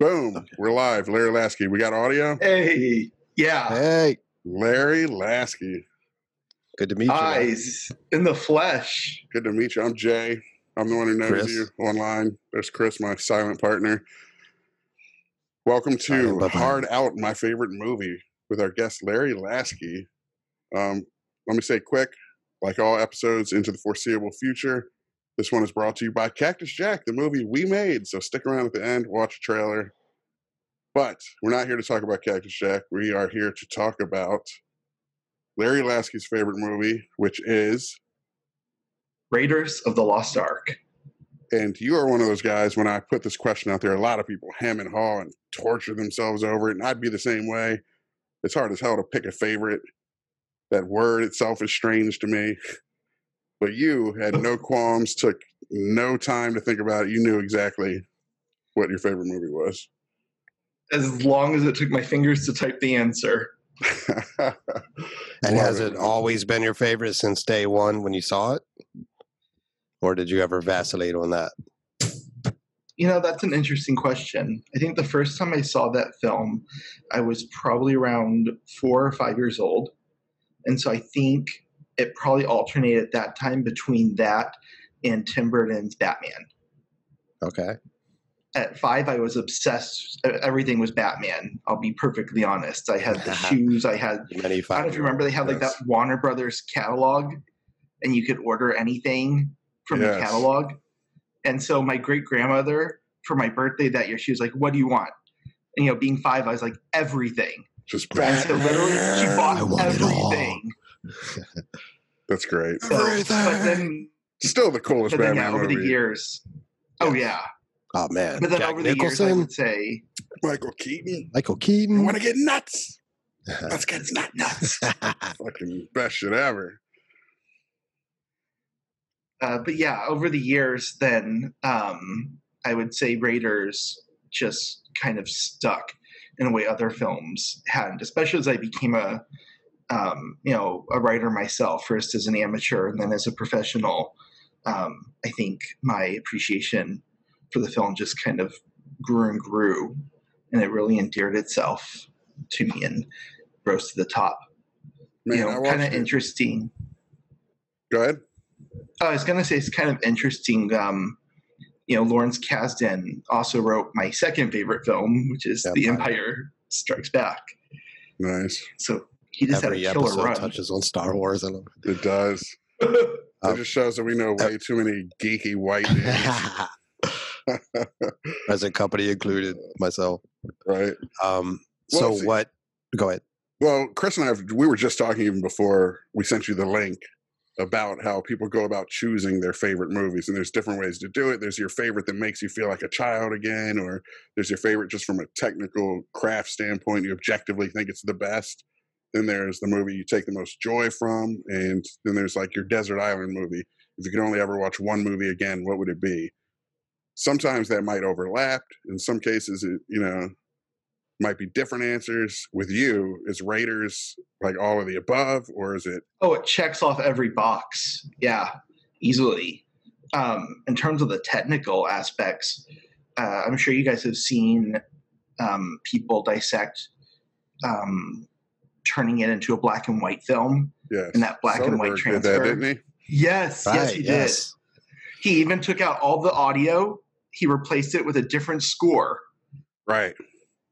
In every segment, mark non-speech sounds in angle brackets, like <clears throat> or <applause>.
Boom. We're live. Larry Lasky. We got audio? Hey, yeah. Hey, Larry Lasky. good to meet you. man. Eyes in the flesh. Good to meet you. I'm Jay. I'm the one who knows Chris. you online. There's Chris, my silent partner. Welcome to Silent but Hard Out, my favorite movie, with our guest Larry Lasky. Um, let me say quick, like all episodes into the foreseeable future, this one is brought to you by Cactus Jack, the movie we made. So stick around at the end, watch a trailer. But we're not here to talk about Cactus Jack. We are here to talk about Larry Lasky's favorite movie, which is Raiders of the Lost Ark. And you are one of those guys, when I put this question out there, a lot of people hem and haw and torture themselves over it. And I'd be the same way. It's hard as hell to pick a favorite. That word itself is strange to me. <laughs> But you had no qualms, took no time to think about it. You knew exactly what your favorite movie was. As long as it took my fingers to type the answer. And has it, it always been your favorite since day one when you saw it? Or did you ever vacillate on that? You know, that's an interesting question. I think the first time I saw that film, I was probably around four or five years old. And so I think it probably alternated at that time between that and Tim Burton's Batman. Okay. At five, I was obsessed. Everything was Batman. I'll be perfectly honest. I had the <laughs> shoes. I had Many I don't know if you remember they had like that Warner Brothers catalog and you could order anything from the catalog. And so my great grandmother for my birthday that year, she was like, What do you want? And you know, being five, I was like, everything. Just And so literally she <laughs> I bought want it all. everything. <laughs> That's great. So, but then Still the coolest but then yeah, over movie. the years. Oh yeah. Oh man. But then Jack over the years I would say Michael Keaton. Michael Keaton. want to get nuts. <laughs> Let's get nut nuts. <laughs> Fucking best shit ever. uh, but yeah, over the years, then um, I would say Raiders just kind of stuck in a way other films hadn't, especially as I became a um, you know a writer myself, first as an amateur and then as a professional. Um, I think my appreciation for the film just kind of grew and grew, and it really endeared itself to me and rose to the top. Man, you know, kind of interesting. Go ahead. I was gonna say it's kind of interesting. Um, you know, Lawrence Kasdan also wrote my second favorite film, which is The. Empire Strikes Back. Nice. So he just Every had a killer episode run. touches on Star Wars and It does. Um, <laughs> it just shows that we know way too many geeky white <laughs> dudes, <laughs> present company included myself. right? Um Well, so see- what go ahead. Well, Chris and I, have, we were just talking even before we sent you the link about how people go about choosing their favorite movies, and there's different ways to do it. There's your favorite that makes you feel like a child again, or there's your favorite just from a technical craft standpoint. You objectively think it's the best. Then there's the movie you take the most joy from, and then there's like your desert island movie. If you could only ever watch one movie again, what would it be? Sometimes that might overlap. In some cases, it you know might be different answers. With you, is Raiders like all of the above, or is it oh, it checks off every box. Yeah, easily. Um, in terms of the technical aspects, uh, I'm sure you guys have seen um, people dissect um, turning it into a black and white film. yes? And that black and white Soderbergh did transfer. that, didn't he? Yes, yes, he did. He even took out all the audio. He replaced it with a different score Right,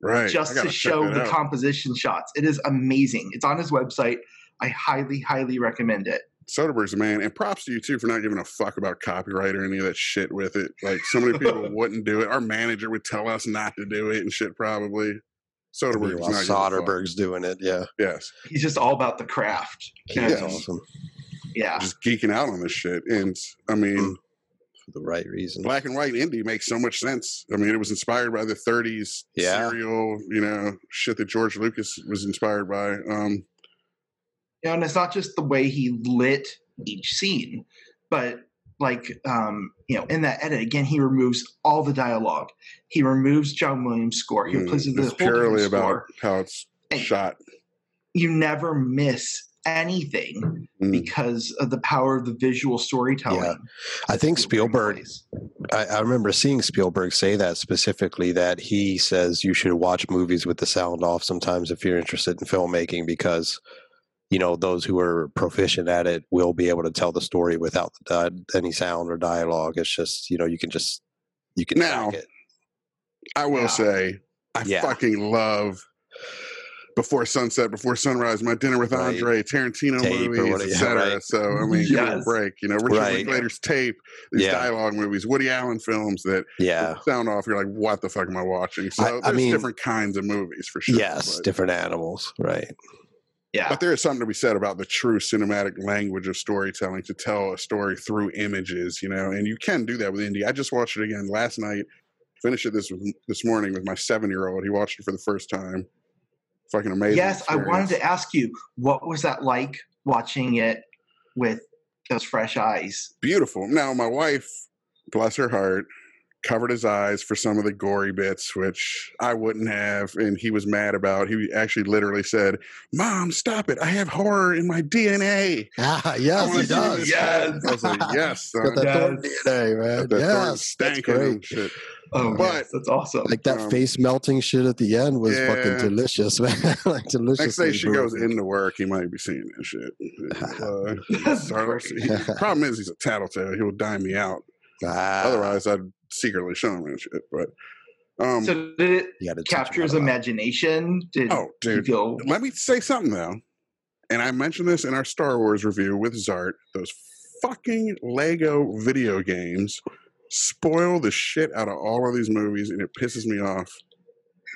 right. Just gotta show the out. composition shots. It is amazing. It's on his website. I highly, highly recommend it. Soderbergh's the man, and props to you too for not giving a fuck about copyright or any of that shit with it. Like so many people <laughs> wouldn't do it. Our manager would tell us not to do it and shit. Probably Soderbergh's Meanwhile, not. giving a fuck. Soderbergh's doing it. Yeah. Yes, He's just all about the craft. He And, is awesome Yeah. just geeking out on this shit. And I mean, <clears throat> for the right reason. black and white Indy makes so much sense. I mean, it was inspired by the 30s Yeah. serial, you know, shit that George Lucas was inspired by. Um, You know, and it's not just the way he lit each scene, but like um, you know, in that edit again, he removes all the dialogue. He removes John Williams' score. He mm, replaces the it's whole purely about score. how it's And shot. You never miss anything Mm. because of the power of the visual storytelling. I think Spielberg Spielberg. I, I remember seeing Spielberg say that specifically that he says you should watch movies with the sound off sometimes if you're interested in filmmaking because you know those who are proficient at it will be able to tell the story without uh, any sound or dialogue. It's just you know you can just you can Now, it. I will Yeah. say, I Yeah. fucking love Before Sunset, Before Sunrise, My Dinner with Right. Andre, Tarantino Tape or movies, what- yeah, etc. right. So I mean, give me a break. You know, Richard Right. Linklater's Tape, these Yeah. dialogue movies, Woody Allen films that Yeah. sound off. You're like, what the fuck am I watching? So I- I there's mean- different kinds of movies for sure. Yes, but- different animals. Right. Yeah. But there is something to be said about the true cinematic language of storytelling to tell a story through images, you know, and you can do that with Indy. I just watched it again last night, finished it this this morning with my seven year old. He watched it for the first time. Fucking amazing. yes, I wanted to ask you, what was that like watching it with those fresh eyes? Beautiful. Now, my wife, bless her heart, covered his eyes for some of the gory bits, which I wouldn't have, and he was mad about. He actually literally said, "Mom, stop it! I have horror in my DNA." Ah, I yes, wanna he does. this Yes. I was like, <laughs> "Yes, Got that Yes. thorn DNA, man. That Yes, that's stank in great. shit. Oh, But- yes, that's awesome. Like that Um, face melting shit at the end was yeah. fucking delicious, <laughs> man. like delicious. Next day she goes into work, he might be seeing that shit. <laughs> Uh, That's start- great. he- problem is, he's a tattletale. He'll dime me out. Ah, Otherwise, I'd secretly show him shit. But um, so did it you gotta capture his imagination? Did oh, you dude, feel let me say something though. And I mentioned this in our Star Wars review with Zart. Those fucking Lego video games spoil the shit out of all of these movies, and it pisses me off.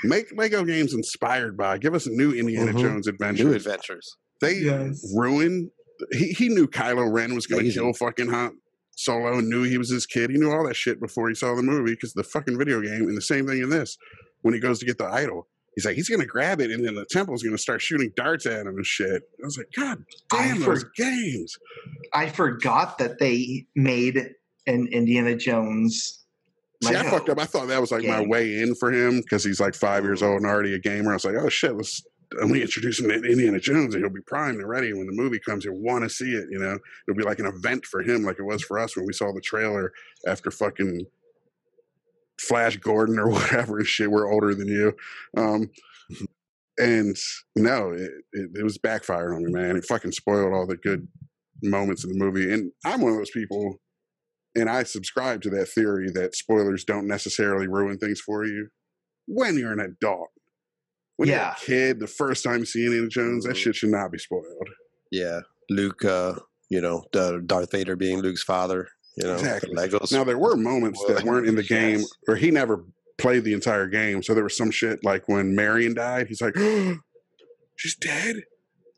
Make Lego games inspired by. Give us a new Indiana Mhm. Jones New adventures. adventures. They Yes. ruined. He, he knew Kylo Ren was going to kill fucking Han Solo knew he was his kid. He knew all that shit before he saw the movie because the fucking video game. And the same thing in this. When he goes to get the idol, he's like, he's to grab it and then the temple's to start shooting darts at him and shit. I was like, God I damn for- those games. I forgot that they made an Indiana Jones. See, I fucked up. I thought that was like my way in for him because he's like five years mm. old and already a gamer. I was like, oh shit, let's let we introduce him to Indiana Jones and he'll be primed and ready. And When the movie comes, he'll want to see it. You know, it'll be like an event for him, like it was for us when we saw the trailer after fucking Flash Gordon or <laughs> whatever shit. We're older than you. Um, and no, it, it, it was backfiring on me, man. It fucking spoiled all the good moments in the movie. And I'm one of those people and I subscribe to that theory that spoilers don't necessarily ruin things for you when you're an adult. When Yeah. you're a kid, the first time you see Indiana Jones, that Mhm. shit should not be spoiled. Yeah, Luke. Uh, you know, the Darth Vader being Luke's father. You know, Exactly. the Legos. Now there were moments that weren't in the game, Yes. or he never played the entire game. So there was some shit like when Marion died, he's like, <gasps> "She's dead.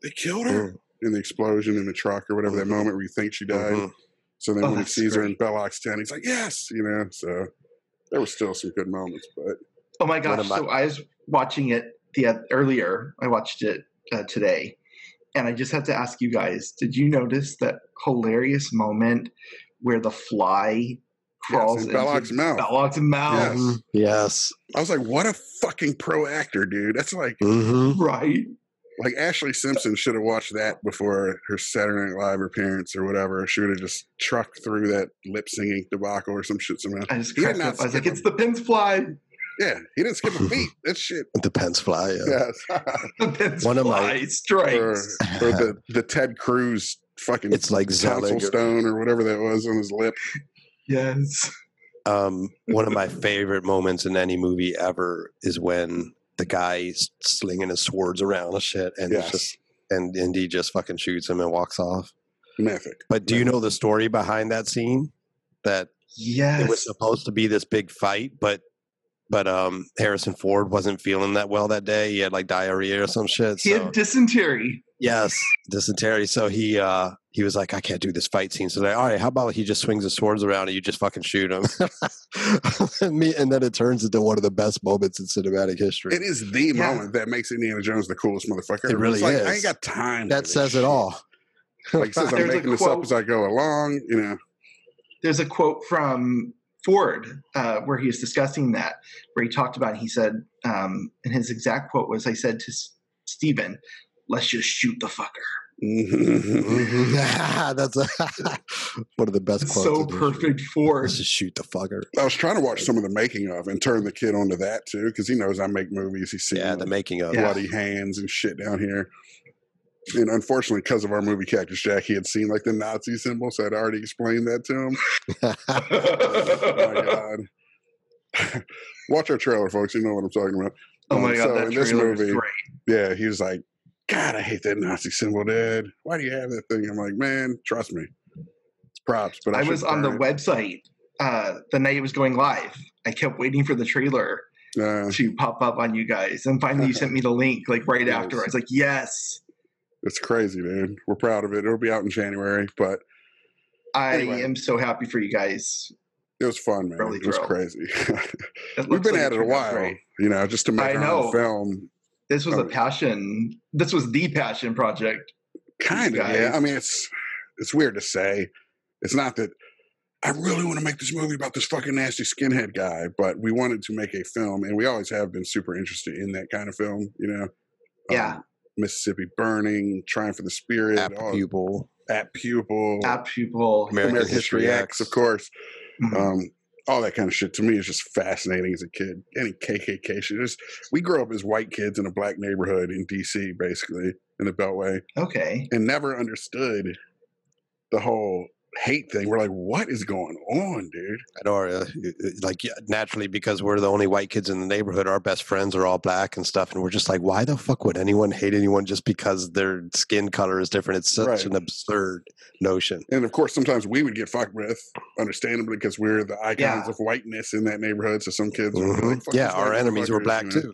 They killed her." Mm. In the explosion in the truck or whatever that Mhm. moment where you think she died. Mhm. So then Oh, when he that's sees her in great. Bellox Town, he's like, "Yes," you know. So there were still some good moments, but Oh my gosh! my- So I was watching it the uh, earlier. I watched it uh, today, and I just had to ask you guys: Did you notice that hilarious moment where the fly crawls in into Belloq's mouth. Belloq's mouth? Yes. Mhm. Yes. I was like, "What a fucking pro actor, dude!" That's like hmm Right. like Ashlee Simpson should have watched that before her Saturday Night Live appearance or whatever. She would have just trucked through that lip singing debacle or some shit somehow. I just cracked up. I was like, "It's the Pence fly." Yeah, he didn't skip a <laughs> beat. That shit. The Pence fly. Yeah. Yes. <laughs> The Pence One of my- fly or, strikes. or the <laughs> the Ted Cruz fucking It's like tonsil Zelig. stone or whatever that was on his lip. Yes. Um, one of my favorite moments in any movie ever is when the guy's slinging his swords around and shit, and Yes. just and Indy just fucking shoots him and walks off. Mythic. But do you know the story behind that scene? That Yes. it was supposed to be this big fight, but but um Harrison Ford wasn't feeling that well that day. He had like diarrhea or some shit. he So had dysentery. yes, dysentery. So he uh he was like, I can't do this fight scene. So they're like, all right, how about he just swings his swords around and you just fucking shoot him? and, <laughs> me, and then it turns into one of the best moments in cinematic history. It is the Yeah. moment that makes Indiana Jones the coolest motherfucker. It really It's like, I ain't got time. that this says it all. Like he says, I'm making this up as I go along. You know, there's a quote from Ford uh, where he was discussing that, where he talked about, he said, um, and his exact quote was, I said to S- Steven, let's just shoot the fucker. Mhm. <laughs> That's a, <laughs> one of the best quotes. so perfect for Let's just shoot the fucker. I was trying to watch some of the making of and turn the kid onto that too because he knows I make movies. He's seen Yeah, the making of. Yeah. bloody hands and shit down here. And unfortunately, because of our movie Cactus Jack, he had seen like the Nazi symbol, so I'd already explained that to him. <laughs> Oh my god! <laughs> Watch our trailer, folks. You know what I'm talking about. oh my Um, god, so that in this trailer is movie- great. Yeah, he was like, "God, I hate that Nazi symbol, Dad. Why do you have that thing?" I'm like, "Man, trust me, it's props." But I, I was on the burn website uh, the night it was going live. I kept waiting for the trailer. Uh, to pop up on you guys, and finally you sent me the link like right <laughs> after. I was like, yes. It's crazy, dude. We're proud of it. It'll be out in January, but I Anyway. am so happy for you guys. it was fun, man. Really it was crazy. It <laughs> We've been like at it a while, great. you know, just to make I our film. This was Oh, a passion. This was the passion project. Kind of, yeah. I mean, it's it's weird to say. It's not that I really want to make this movie about this fucking nasty skinhead guy, but we wanted to make a film, and we always have been super interested in that kind of film. You know, Yeah. Um, Mississippi Burning, Trying for the Spirit, At all, At pupil. at Pupil. American American History X, X. of course. Mhm. Um, all that kind of shit to me is just fascinating as a kid. Any KKK shit. Just, we grew up as white kids in a black neighborhood in DC, basically in the Beltway, okay. and never understood the whole hate thing. We're like, what is going on, dude? I know, uh, like yeah, naturally because we're the only white kids in the neighborhood. Our best friends are all black and stuff, and we're just like, why the fuck would anyone hate anyone just because their skin color is different? It's such Right. an absurd notion. And of course, sometimes we would get fucked with, understandably, because we're the icons Yeah. of whiteness in that neighborhood. So some kids, would be Mhm. like, "Fuck Yeah, our enemies were black you know? too.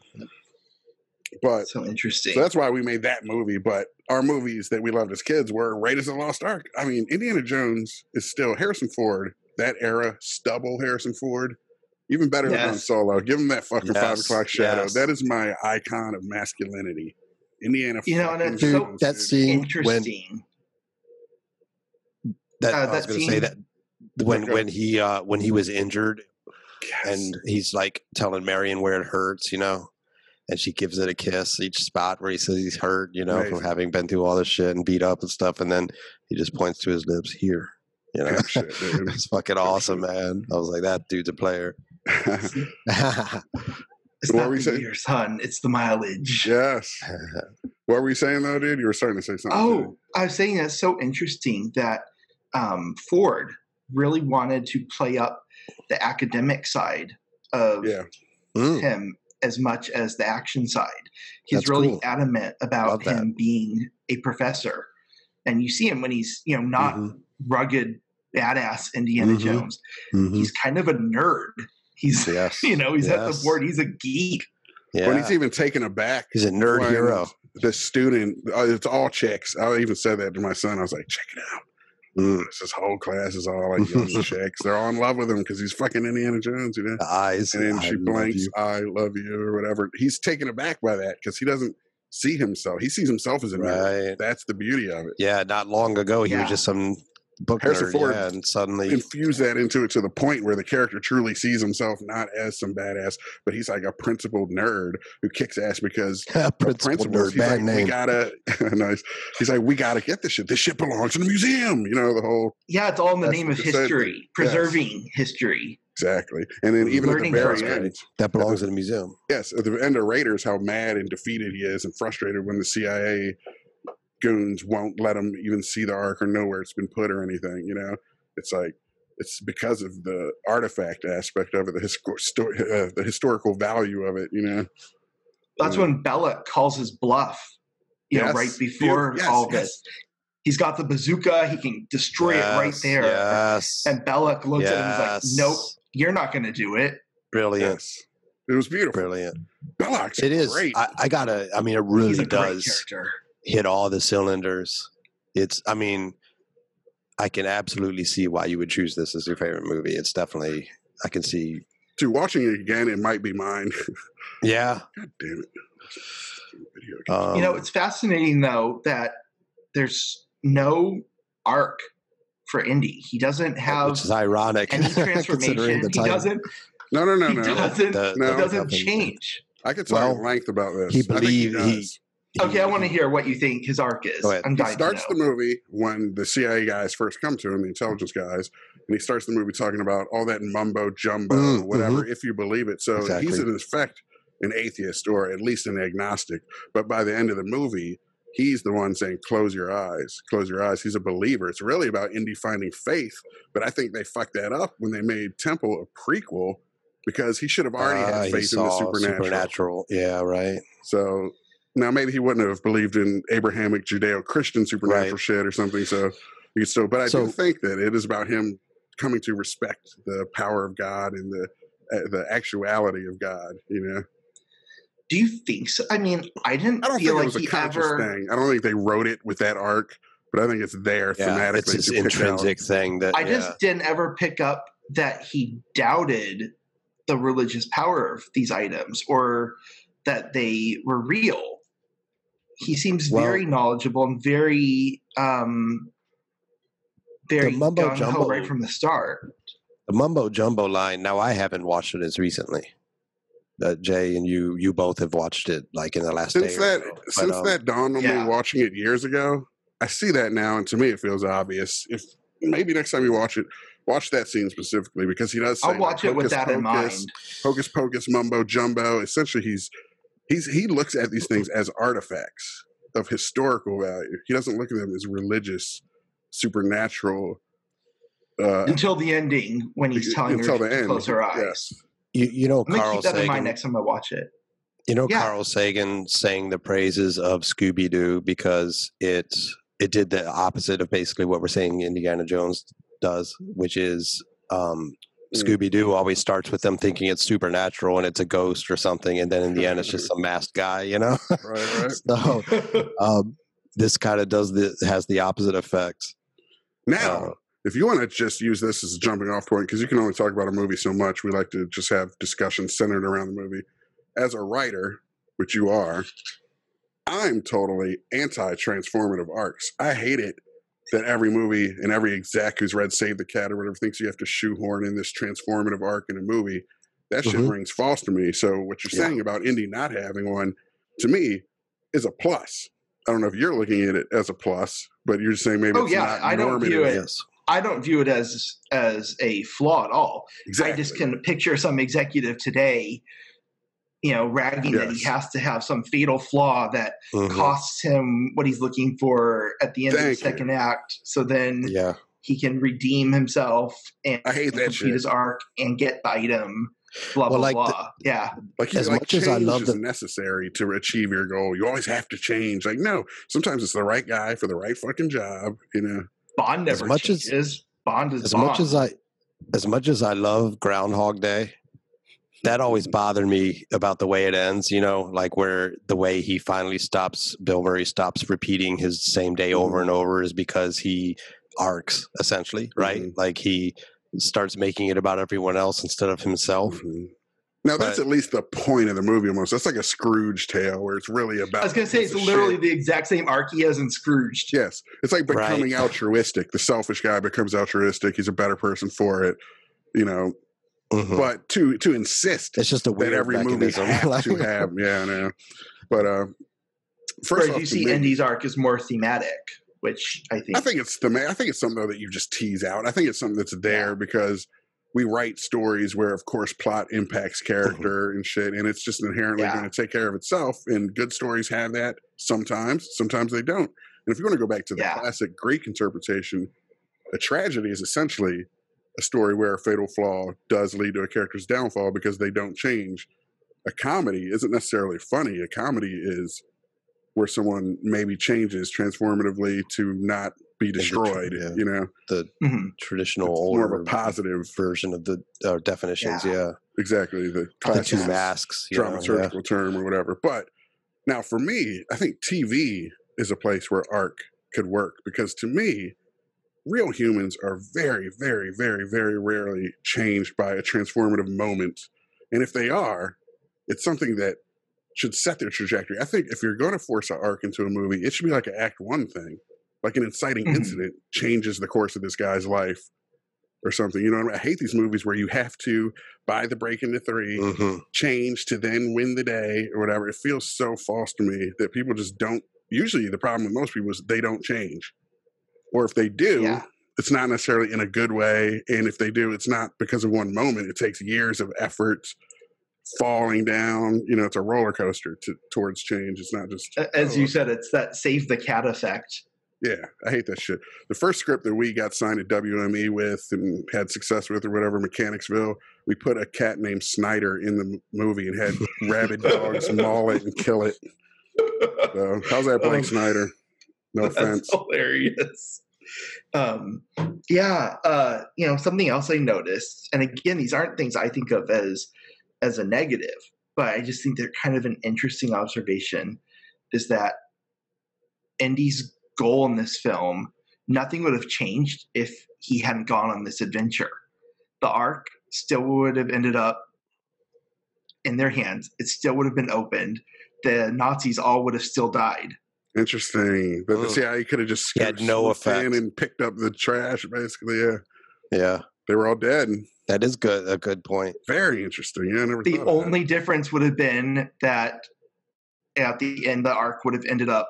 But So interesting. So that's why we made that movie. But our movies that we loved as kids were Raiders of the Lost Ark. I mean, Indiana Jones is still Harrison Ford, that era, stubble Harrison Ford, even better than Han Solo. Give him that fucking five o'clock shadow. yes. That is my icon of masculinity. Indiana You know, and fucking it's so- That dude. scene when interesting. that, Uh, I was going to say that when Okay. when he uh, when he was injured Yes. and he's like telling Marion where it hurts, you know, and she gives it a kiss each spot where he says he's hurt, you know, Amazing. from having been through all this shit and beat up and stuff, and then he just points to his lips here, you know. Good shit, <laughs> it's fucking awesome, man. I was like, that dude's a player. <laughs> <laughs> It's What not were you the saying? years, son. It's the mileage. yes. What were you saying though, dude? You were starting to say something. Oh, I was saying that's so interesting that um, Ford really wanted to play up the academic side of yeah. Mm, him as much as the action side. He's That's really cool. adamant about Love that. him being a professor. And you see him when he's, you know, not Mhm. rugged, badass Indiana Mhm. Jones. mhm. He's kind of a nerd. He's, <laughs> Yes. you know, he's at the board. He's a geek. Yeah. When he's even taken aback he's a nerd hero. The student, uh, it's all chicks. I even said that to my son. I was like, check it out. Mm, This his whole class is all like young chicks. <laughs> They're all in love with him because he's fucking Indiana Jones, you know. the eyes. And then I she love blinks, "I love you" or whatever. He's taken aback by that because he doesn't see himself. He sees himself as a nerd. Right. That's the beauty of it. Yeah, not long ago he Yeah. was just some book Harrison nerd, Ford yeah, and suddenly Infuse that into it to the point where the character truly sees himself not as some badass, but he's like a principled nerd who kicks ass because <laughs> principal principles. nerd, He's bad like, we gotta <laughs> nice. He's like, we gotta get this shit. This shit belongs in the museum. You know the whole Yeah, it's all in the name of you said. history, Yes. preserving history. exactly. And then even at the very from end, that belongs in a museum. yes, at the end of Raiders, how mad and defeated he is and frustrated when the CIA goons won't let them even see the ark or know where it's been put or anything. You know, it's like it's because of the artifact aspect of it, the, hisco- sto- uh, the historical value of it. You know, That's Yeah. when Belloq calls his bluff. You know, right before Yes, all yes. this. He's got the bazooka. He can destroy it right there. Yes. And Belloq looks at him and yes. he's like, "Nope, you're not going to do it." Brilliant. yes, it was beautiful. Brilliant. Belloq's It is. great. I, I gotta. I mean, it He's really a great does character. Hit all the cylinders. It's. I mean, I can absolutely see why you would choose this as your favorite movie. It's definitely. I can see. To watching it again, it might be mine. <laughs> Yeah. God damn it. Um, you know, it's fascinating though that there's no arc for Indy. He doesn't have which is ironic. any <laughs> considering transformation. the He title. doesn't. no, no, no, he no. doesn't. The- No. he doesn't change. I could talk Well, at length about this. he I think believed- he- does. Okay, I want to hear what you think his arc is. I'm he starts the movie when the CIA guys first come to him, the intelligence guys, and he starts the movie talking about all that mumbo jumbo, Mm, whatever, if you believe it. So Exactly. he's in effect an atheist or at least an agnostic. But by the end of the movie, he's the one saying, "Close your eyes, close your eyes." He's a believer. It's really about Indy finding faith. But I think they fucked that up when they made Temple a prequel because he should have already Ah, had faith in the supernatural. supernatural. Yeah, right. So now maybe he wouldn't have believed in Abrahamic Judeo-Christian supernatural Right. shit or something. So you could still, but I So- do think that it is about him coming to respect the power of God and the uh, the actuality of God. You know, Do you think so? I mean, I didn't I don't feel think it like was a he conscious ever. thing. I don't think they wrote it with that arc, but I think it's there Yeah, thematically. it's this to pick out. intrinsic thing that I just didn't ever pick up that he doubted the religious power of these items or that they were real. He seems Well- very knowledgeable and very, um, very mumbo jumbo- right from the start. the mumbo jumbo line. Now I haven't watched it as recently. Uh, Jay and you, you both have watched it like in the last Since day. or that so. But, since um, that dawned on yeah. me watching it years ago, I see that now, and to me it feels obvious. If maybe next time you watch it, watch that scene specifically because he does. Say, I'll watch like, it with hocus that in pocus, mind. hocus pocus mumbo jumbo essentially he's he's he looks at these things as artifacts of historical value he doesn't look at them as religious supernatural uh Until the ending when he's telling until her the to end close her eyes. yes you, you know I'm Carl keep that in mind Sagan. next time I watch it. You know Yeah. Carl Sagan sang the praises of Scooby Doo because it it did the opposite of basically what we're saying Indiana Jones does, which is um. Scooby Doo always starts with them thinking it's supernatural and it's a ghost or something, and then in the end it's just <laughs> a masked guy, you know. right right <laughs> so um, this kind of does the has the opposite effect. now Uh, if you want to just use this as a jumping off point because you can only talk about a movie so much we like to just have discussions centered around the movie as a writer which you are i'm totally anti-transformative arcs i hate it that every movie and every exec who's read save the cat or whatever thinks you have to shoehorn in this transformative arc in a movie that shit Mhm. rings false to me so what you're Yeah. saying about indy not having one to me is a plus i don't know if you're looking at it as a plus but you're just saying maybe Oh, it's yeah, not I don't view it- Yes. I don't view it as as a flaw at all. exactly I just can picture some executive today, you know, ragging that he has to have some fatal flaw that Mhm. costs him what he's looking for at the end of the second act. So then Yeah. he can redeem himself and, I hate and that complete shit. his arc and get the item. Blah Well, blah like the- blah. yeah, Like, As like much as I love is the- necessary to achieve your goal. You always have to change. Like, no, sometimes it's the right guy for the right fucking job. You know, Bond never As never much as- changes. Bond is as Bond. much as I as much as I love Groundhog Day, that always bothered me about the way it ends, you know, like where the way he finally stops Bill Murray stops repeating his same day over Mhm. and over is because he arcs essentially, right? Mhm. Like he starts making it about everyone else instead of himself. Mhm. Now that's But- at least the point of the movie. Almost that's like a Scrooge tale where it's really about. I was gonna say it's literally shit. the exact same arc he has in Scrooge. Yes, it's like Right. becoming altruistic. The selfish guy becomes altruistic. He's a better person for it. You know, Mhm. but to to insist It's just a that weird every movie mechanism. <laughs> has like- to have. Yeah, I know. But uh, first Whereas off, you see me- Indy's arc is more thematic, which I think. I think it's the ma- I think it's something though that you just tease out. I think it's something that's there because we write stories where, of course, plot impacts character and shit, and it's just inherently Yeah. going to take care of itself. And good stories have that sometimes. Sometimes they don't. And if you want to go back to the Yeah. classic Greek interpretation, a tragedy is essentially a story where a fatal flaw does lead to a character's downfall because they don't change. A comedy isn't necessarily funny. A comedy is where someone maybe changes transformatively to not be the tr- destroyed. yeah. You know, the Mhm. traditional it's older more of a positive. version of the uh, definitions. Yeah. Yeah, Exactly, the the two masks. you know, yeah. dramaturgical term or whatever. But now, for me, I think TV is a place where arc could work because to me, real humans are very, very, very, very rarely changed by a transformative moment. And if they are, it's something that should set their trajectory. I think if you're going to force an arc into a movie, it should be like an act one thing. Like an inciting Mhm. incident changes the course of this guy's life. or something. You know, what I, mean? I hate these movies where you have to buy the break into 3 hmm change to then win the day or whatever. It feels so false to me that people just don't. Usually, the problem with most people is they don't change, or if they do, Yeah. it's not necessarily in a good way. And if they do, it's not because of one moment. It takes years of effort, falling down. You know, it's a roller coaster to, towards change. It's not just As oh, you said, it's that save the cat effect. Yeah, I hate that shit. The first script that we got signed at WME with and had success with, or whatever, Mechanicsville, we put a cat named Snyder in the movie and had <laughs> rabid dogs maul it and kill it. So, how's that, Blake Oh. Um, Snyder? No offense. That's hilarious. Um, yeah, uh, you know, something else I noticed, and again, these aren't things I think of as as a negative, but I just think they're kind of an interesting observation. Is that Indy's goal in this film? Nothing would have changed if he hadn't gone on this adventure. The arc still would have ended up in their hands. It still would have been opened. The Nazis all would have still died. Interesting. But Mm. see how he could have just had no swooped effect. and picked up the trash, basically. Yeah, Yeah, they were all dead. that is good. A good point. Very interesting. Yeah, I never the thought that. only difference would have been that at the end the ark would have ended up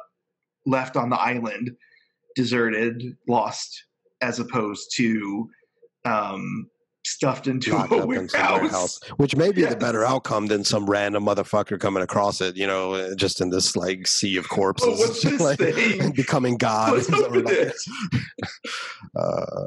left on the island deserted lost as opposed to um stuffed into Locked a up in warehouse. warehouse, which may be the <laughs> better outcome than some random motherfucker coming across it. You know, uh, just in this like sea of corpses, Oh, what's <laughs> this like, thing? <laughs> becoming God. What's up with like- it? uh,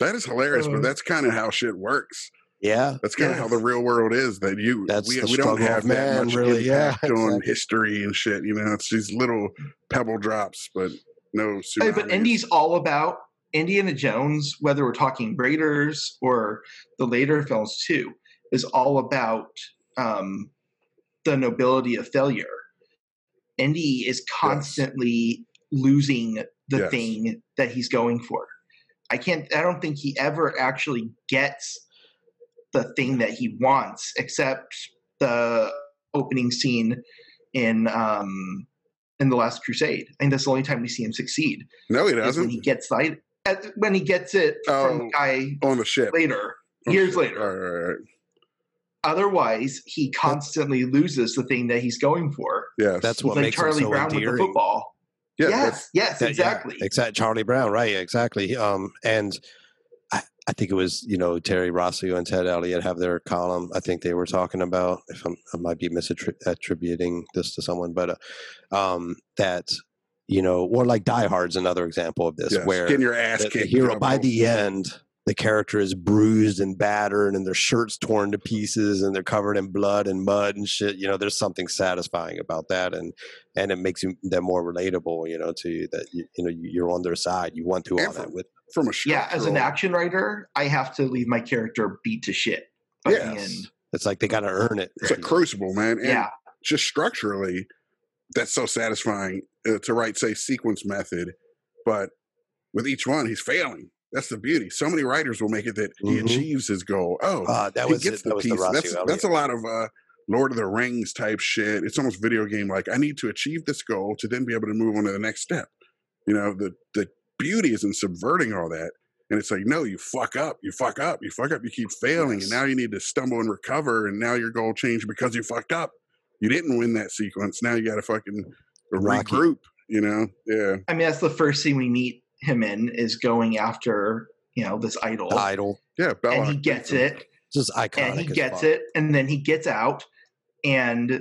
That is hilarious, Uh, but that's kind of how shit works. yeah, That's kind of how the real world is. That you That's we, we don't struggle of have that much really. Yeah, impact on exactly. history and shit. You know, it's these little pebble drops, but no. Hey, but. Indy's all about Indiana Jones, whether we're talking Raiders or the later films too, is all about um, the nobility of failure. Indy is constantly losing the Yes. thing that he's going for. I can't. I don't think he ever actually gets the thing that he wants, except the opening scene in um, in the Last Crusade. I think that's the only time we see him succeed no, he doesn't. he gets at- when he gets it from Oh. the guy on the ship later, On years ship. later. All right, all right. Otherwise, he constantly loses the thing that he's going for. Yes, That's He's what like makes Charlie him so Brown with the football. yeah. yes, yes, That- yeah, exactly. Charlie Brown, right? Exactly. Um, and I, I think it was you know Terry Rossio and Ted Elliott have their column. I think they were talking about if I'm, I might be misattributing this to someone, but uh, um, that you know, or like Die Hard's another example of this, yes. where getting your ass the, the hero by the end the character is bruised and battered and their shirts torn to pieces and they're covered in blood and mud and shit you know there's something satisfying about that and and it makes them more relatable you know to you that you, you know you're on their side you want to And all that with from a yeah, as an action writer, I have to leave my character beat to shit by the Yes. end. it's like they got to earn it It's a <laughs> crucible, man. And Yeah, just structurally, that's so satisfying uh, to write, say, sequence method. But with each one, he's failing. That's the beauty. So many writers will make it that he Mhm. achieves his goal. Oh, uh, that he was gets it, the that was piece. the that's that's a lot of uh, Lord of the Rings type shit. It's almost video game like. I need to achieve this goal to then be able to move on to the next step. You know, the the beauty is in subverting all that. And it's like, no, you fuck up, you fuck up, you fuck up, you keep failing, Yes. and now you need to stumble and recover, and now your goal changed because you fucked up. You didn't win that sequence. Now you got to fucking Rocky. regroup. You know, yeah, I mean that's the first scene we meet him in is going after you know this idol, The idol yeah. and he gets beats him. it, this is iconic and he gets fuck. it, and then he gets out, and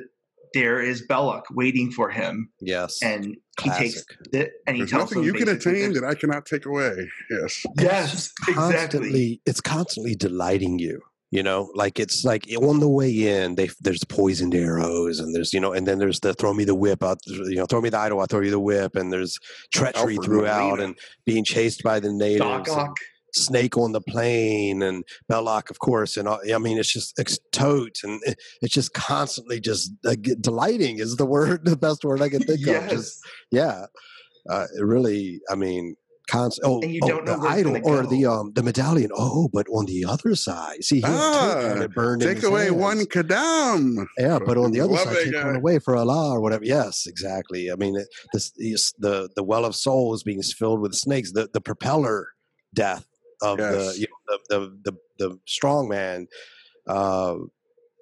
there is Belloq waiting for him, yes and he takes it, and he There's tells nothing him you can attain that I cannot take away. Yes. And it's Yes, exactly. constantly it's constantly delighting you you know like it's like on the way in they there's poisoned arrows and there's you know and then there's the throw me the whip out you know throw me the idol i throw you the whip and there's treachery Alfred throughout Molina. and being chased by the natives Doc and Ock. snake on the plane and belloq of course and all, i mean it's just it's tote and it- it's just constantly just uh, delighting is the word <laughs> the best word i can think of just yeah uh, it really i mean constant oh, And you oh, don't know the idol or the um the medallion oh but on the other side see he Ah, it burned Take away hands. one kadam. yeah but on the other Love side take one away for allah or whatever yes exactly i mean it, this the the well of souls being filled with snakes the the propeller death of Yes. the, you know, the the the the strong man. Uh,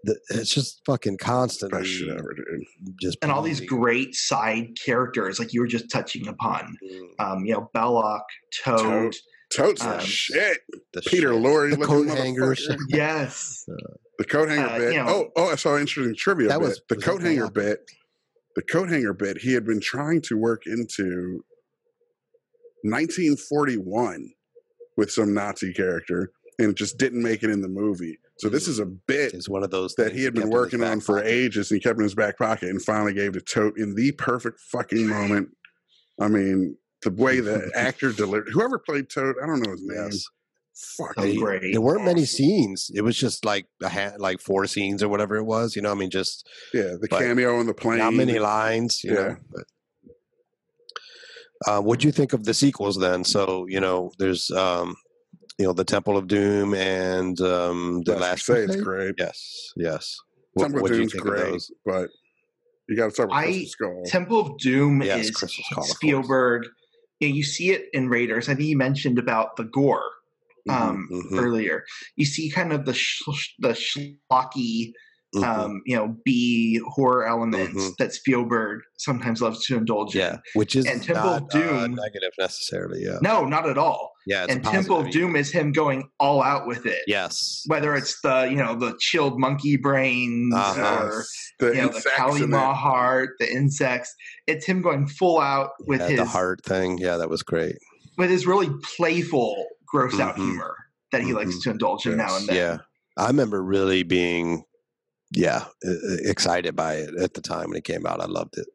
the, it's just fucking constant. Best shit ever, dude. just and all these great side characters, like you were just touching upon. Mm, Um, you know, Belloq, Toad. Toad. Toad's the Um, shit. the Peter shit. Lorre the coat hangers. <laughs> Yes. The coat hanger Uh, bit. you know- oh, oh, I saw an interesting trivia That bit. was- the was coat hanger Belloq? bit. The coat hanger bit. He had been trying to work into 1941 with some Nazi character, and it just didn't make it in the movie. So this is a bit is one of those that he had been working on for pocket. ages, and he kept in his back pocket, and finally gave to Toht in the perfect fucking moment. I mean, the way the <laughs> actor delivered. Whoever played Toad, I don't know his name. Yes. Fuck. They- great. There weren't many scenes. It was just like a ha- like four scenes or whatever it was. You know, I mean, just Yeah, the cameo on the plane. not many lines. You Yeah. know. But, uh, what do you think of the sequels then? So you know, there's um, you know, the Temple of Doom and um, the That's Last say it's Crusade? great. Yes, yes. Temple of what'd you Doom's think of great, but you got to start with I- Crystal Skull. Temple of Doom Yes, is Crystal Skull, of course. Spielberg. Yeah, you see it in Raiders. I think you mentioned about the gore um, mhm. earlier. You see kind of the sh- the schlocky, Mhm. um, you know, B horror elements Mhm. that Spielberg sometimes loves to indulge yeah, in. which is and Temple of not, uh, Doom- negative necessarily. Yeah, No, not at all. yeah. It's a and Temple of positive. Doom is him going all out with it. Yes. Whether it's the you know the chilled monkey brains Uh-huh. or the you know the insects in Kali Ma heart, the insects. It's him going full out with yeah, his the heart thing. Yeah, that was great. with his really playful, gross out Mhm. humor that he likes Mhm. to indulge in now and then. Yeah, I remember really being, yeah, excited by it at the time when it came out. I loved it.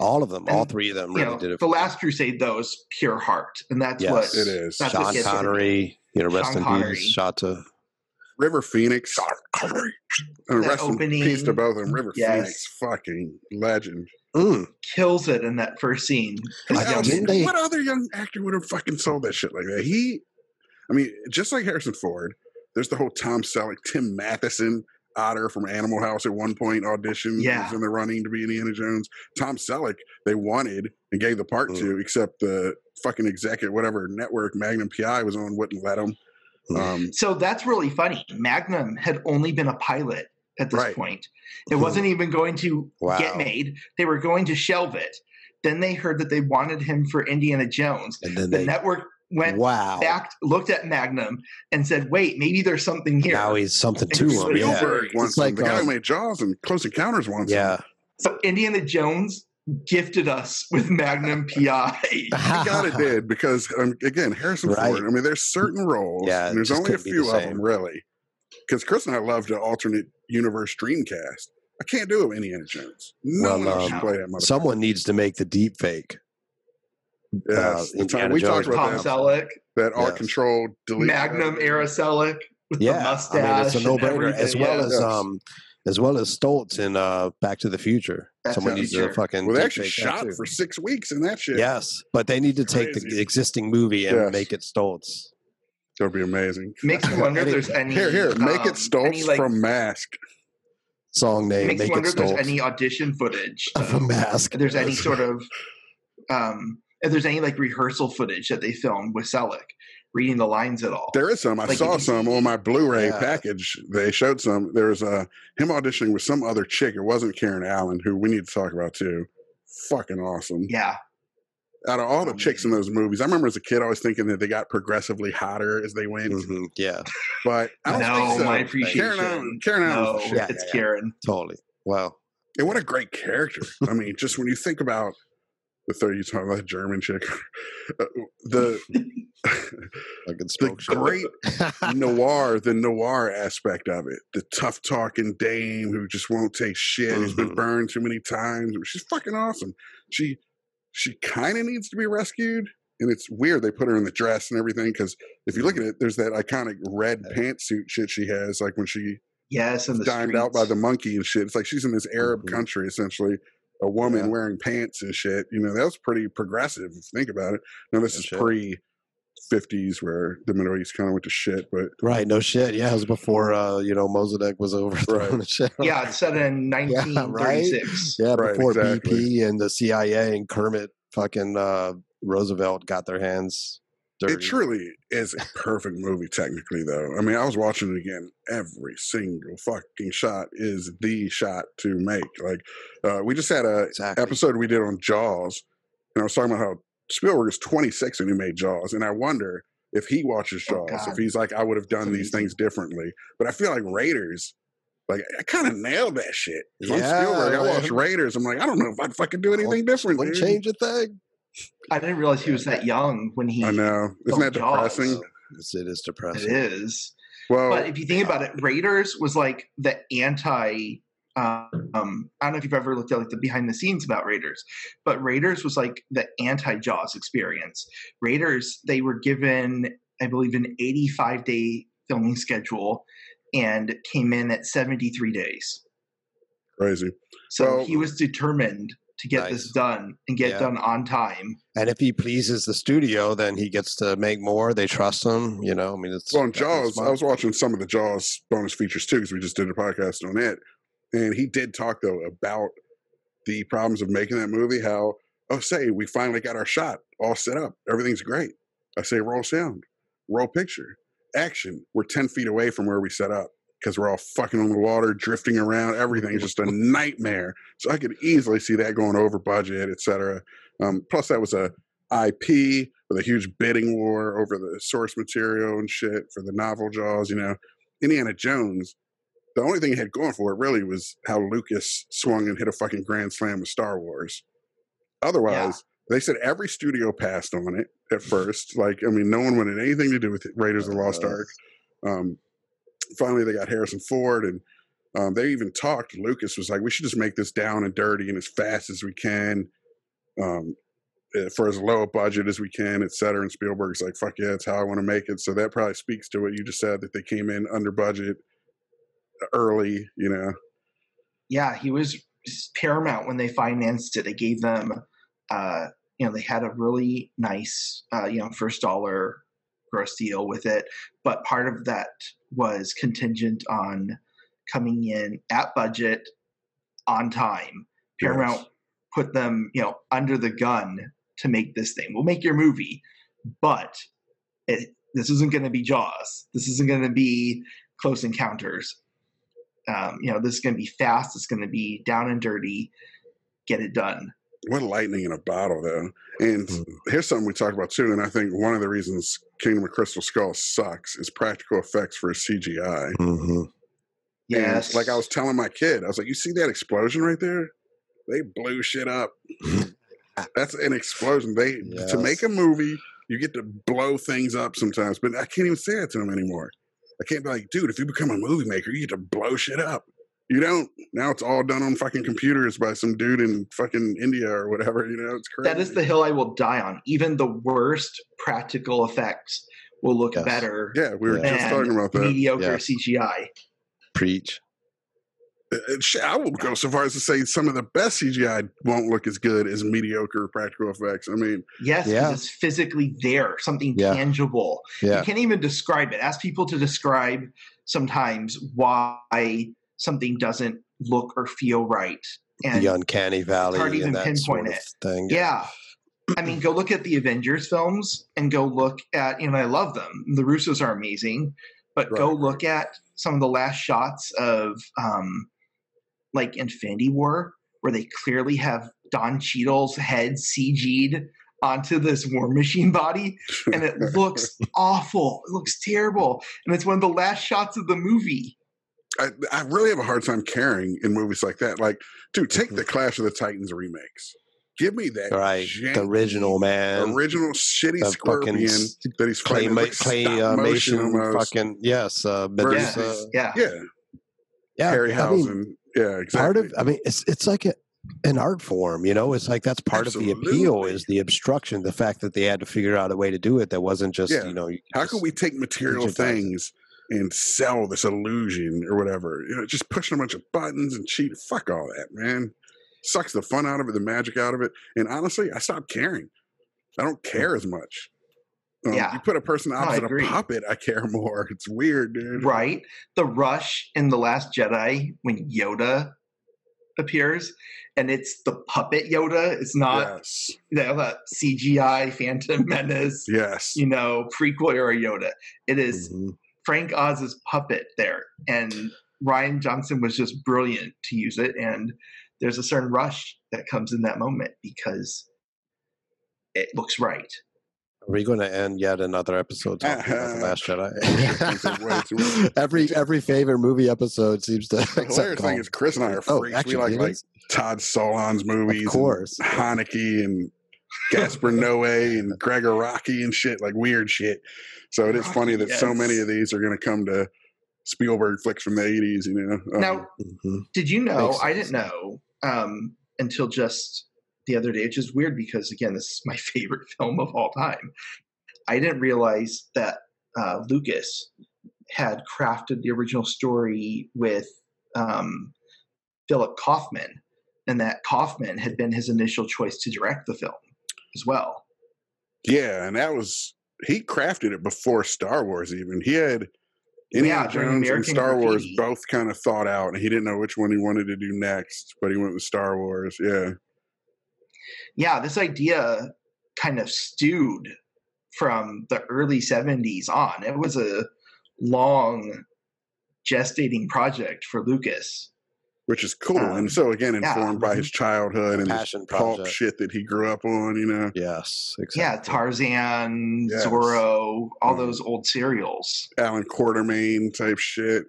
All of them, all three of them, really know, did it. the Last Crusade though is pure heart, and that's what It is. That's Sean gets it. Connery, you know, rest Sean in Connery. peace, Shata. River Phoenix. Connery, And That rest in peace to both of them. River Yes. Phoenix, fucking legend. Mm, kills it in that first scene. I As they- what other young actor would have fucking sold that shit like that? He, I mean, just like Harrison Ford, there's the whole Tom Selleck, Tim Matheson, Otter from Animal House at one point auditioned, Yeah. was in the running to be Indiana Jones. Tom Selleck, they wanted and gave the part Mm. to, except the fucking executive, whatever network Magnum PI was on, wouldn't let him. Mm. Um, So that's really funny. Magnum had only been a pilot at this Right. point. It wasn't even going to Wow. get made. They were going to shelve it. Then they heard that they wanted him for Indiana Jones. and then The they, network went wow, back, looked at Magnum, and said, "Wait, maybe there's something here." now he's something And to him. Spielberg Yeah, Spielberg wants like, him. The guy who made Jaws and Close Encounters wants him. yeah. so Indiana Jones gifted us with Magnum <laughs> PI. He got it did because um, again Harrison Right. Ford. I mean, there's certain roles. Yeah, and there's only a few the of them really. Because Chris and I love the alternate universe Dreamcast. I can't do it, with Indiana Jones. No Well, one um, should play that motherfucker. Someone needs to make the deep fake. Yes, uh, time we Jones talked about Tom that. Selleck, That all Yes. controlled delete Magnum era Selleck with the Yeah, mustache. I mean it's a and no-brainer. As well yeah. as Yes. um, as well as Stoltz in uh, Back to the Future. Back to Someone needs Future. to fucking. Well, they deep actually fake that shot for six weeks in that shit. Yes, but they need to take the existing movie and Yes. make it Stoltz. that would be amazing. Makes me <laughs> wonder if there's any Here, here, make um, it Stoltz any, like, from Mask. Song name, makes me make wonder it if there's any audition footage. <laughs> of a of- mask. if there's any sort of um if there's any like rehearsal footage that they filmed with Selleck reading the lines at all. There is some. I Like, saw some on my Blu-ray Yeah. package. They showed some. There was uh, him auditioning with some other chick. It wasn't Karen Allen, who we need to talk about too. Fucking awesome. yeah. Out of all the chicks in those movies, I remember as a kid always thinking that they got progressively hotter as they went. Mhm, Yeah, But I don't No, think so. my appreciation. Karen Allen, Karen Allen's No. Yeah, it's yeah, yeah. Karen. totally. Wow. And what a great character. I mean, just when you think about the third, you talking about the German chick, <laughs> Uh, the <laughs> the great noir, the noir aspect of it, the tough talking dame who just won't take shit, who's been Mhm. burned too many times. She's fucking awesome. She she kind of needs to be rescued, and it's weird they put her in the dress and everything because if you look at it, there's that iconic red pantsuit shit she has, like when she Yes, and the dimed out by the monkey and shit. It's like she's in this Arab Mhm. country essentially. A woman Yeah. wearing pants and shit. You know, that was pretty progressive if you think about it. Now this No is shit. pre fifties where the Middle East kind of went to shit, but right, no shit. Yeah, it was before uh, you know Mossadegh was <laughs> overthrown Right. and shit. Yeah, it's set in <laughs> Yeah, 1936. Yeah, Right, before exactly. BP and the CIA and Kermit fucking uh, Roosevelt got their hands dirty. It truly is a perfect movie, technically, though. I mean, I was watching it again. Every single fucking shot is the shot to make. Like, uh, we just had a exactly. episode we did on Jaws, and I was talking about how Spielberg is 26 when he made Jaws, and I wonder if he watches Oh, Jaws, if he's like, I would have done these things differently. But I feel like Raiders, like I kind of nailed that shit. If I'm Yeah, Spielberg, I watch. Raiders. I'm like, I don't know if I'd fucking do anything different. Wouldn't change a thing. I didn't realize he was that young when he. I know. Isn't that filmed Jaws. depressing? It's, it is It depressing. is. Well, But if you think about it, Raiders was like the anti. Um, I don't know if you've ever looked at like the behind the scenes about Raiders, but Raiders was like the anti Jaws experience. Raiders they were given, I believe, an 85 day filming schedule, and came in at 73 days. crazy. So Well- he was determined to get this done and get Yeah. done on time. And if he pleases the studio, then he gets to make more. They trust him. You know, I mean, it's Well, in definitely Jaws, I was watching some of the Jaws bonus features too because we just did a podcast on it, and he did talk though about the problems of making that movie. How oh, say we finally got our shot all set up, everything's great. I say roll sound, roll picture, action. We're ten feet away from where we set up because we're all fucking on the water, drifting around. Everything's just a nightmare. So I could easily see that going over budget, etc. Um, plus, that was a IP with a huge bidding war over the source material and shit for the novel Jaws. You know, Indiana Jones. The only thing he had going for it really was how Lucas swung and hit a fucking grand slam with Star Wars. Otherwise, they said every studio passed on it at first. Like, I mean, no one wanted anything to do with Raiders of the Lost Ark. Um, finally, they got Harrison Ford, and um, they even talked. Lucas was like, "We should just make this down and dirty and as fast as we can, um, eh, for as low a budget as we can, et cetera." And Spielberg's like, "Fuck yeah, that's how I want to make it." So that probably speaks to what you just said that they came in under budget early. You know, yeah, he was paramount when they financed it. They gave them, uh, you know, they had a really nice, uh, you know, first dollar gross deal with it. But part of that was contingent on coming in at budget on time. Paramount Yes. put them, you know, under the gun to make this thing. We'll make your movie, but it, this isn't going to be Jaws. This isn't going to be Close Encounters. Um, you know, this is going to be fast. It's going to be down and dirty. Get it done. What lightning in a bottle, though. And Mhm. here's something we talked about too. And I think one of the reasons Kingdom of Crystal Skull sucks is practical effects for CGI. Mhm. And Yes. like I was telling my kid, I was like, "You see that explosion right there? They blew shit up. <laughs> That's an explosion. They to make a movie, you get to blow things up sometimes. But I can't even say that to them anymore. I can't be like, dude, if you become a movie maker, you get to blow shit up. You don't. Now it's all done on fucking computers by some dude in fucking India or whatever. You know, it's crazy. that is the hill I will die on. Even the worst practical effects will look Yes. better Yeah, we were Yeah. just talking about that. mediocre Yes. CGI. Preach. Uh, I will go so far as to say some of the best CGI won't look as good as mediocre practical effects. I mean, yes, Yeah. it's physically there, something Yeah. tangible. Yeah. You can't even describe it. Ask people to describe sometimes why something doesn't look or feel right. And the uncanny valley hard to even and that sort pinpoint of it. thing. yeah. I mean, go look at the Avengers films and go look at, you know, I love them. The Russos are amazing, but go look at some of the last shots of, um, like Infinity War, where they clearly have Don Cheadle's head CG'd onto this War Machine body, and it <laughs> looks awful. It looks terrible, and it's one of the last shots of the movie. I, I really have a hard time caring in movies like that. Like, dude, take Mhm. the Clash of the Titans remakes. Give me that Right. janky, The original man. original shitty the scorpion fucking that he's clay, fighting. ma- Like clay stop uh, motion motion almost. fucking yes uh Versus- Medusa. Yeah, yeah, yeah I mean, yeah, exactly. part of i mean it's it's like a, an art form you know it's like that's part of the appeal is the obstruction the fact that they had to figure out a way to do it that wasn't just Yeah. you know you How just- can we take material digitize things and sell this illusion or whatever? You know, just pushing a bunch of buttons and cheat. Fuck all that, man. Sucks the fun out of it, the magic out of it. And honestly, I stopped caring. I don't care as much. Um, Yeah. You put a person opposite a puppet, I care <laughs> more. It's weird, dude. right. The rush in the Last Jedi when Yoda appears, and it's the puppet Yoda. It's not yes, you know, that CGI Phantom <laughs> Menace, yes. you know, prequel era Yoda. It is Mhm. Frank Oz's puppet there, and Rian Johnson was just brilliant to use it. And there's a certain rush that comes in that moment because it looks right. Are we going to end yet another episode talking about the uh-huh. Last This <laughs> is way too Jedi? <laughs> every every favorite movie episode seems to. The <laughs> hilarious thing is Chris and I are Oh, freaks. actually, we like like. Todd Solondz movies, of course. and Haneke and Gaspar Noé and Gregg Araki and shit, like weird shit. So it is funny that so many of these are going to come to Spielberg flicks from the eighties. You know, Um, now, Mhm. did you know? I didn't know um, until just the other day, which is weird because again, this is my <laughs> favorite film of all time. I didn't realize that uh, Lucas had crafted the original story with um, Philip Kaufman, and that Kaufman had been his initial choice to direct the film as well. yeah, and that was he crafted it before Star Wars. Even he had Indiana Yeah, Jones and Star Wars both kind of thought out, and he didn't know which one he wanted to do next, but he went with Star Wars. Yeah, yeah, this idea kind of stewed from the early 70s on. It was a long gestating project for Lucas. Which is cool, Um, and so again yeah. informed by his childhood and his Passion pulp shit that he grew up on. You know, Yes, exactly. Yeah, Tarzan, Yes. Zorro, all Mhm. those old serials. Allan Quatermain type shit.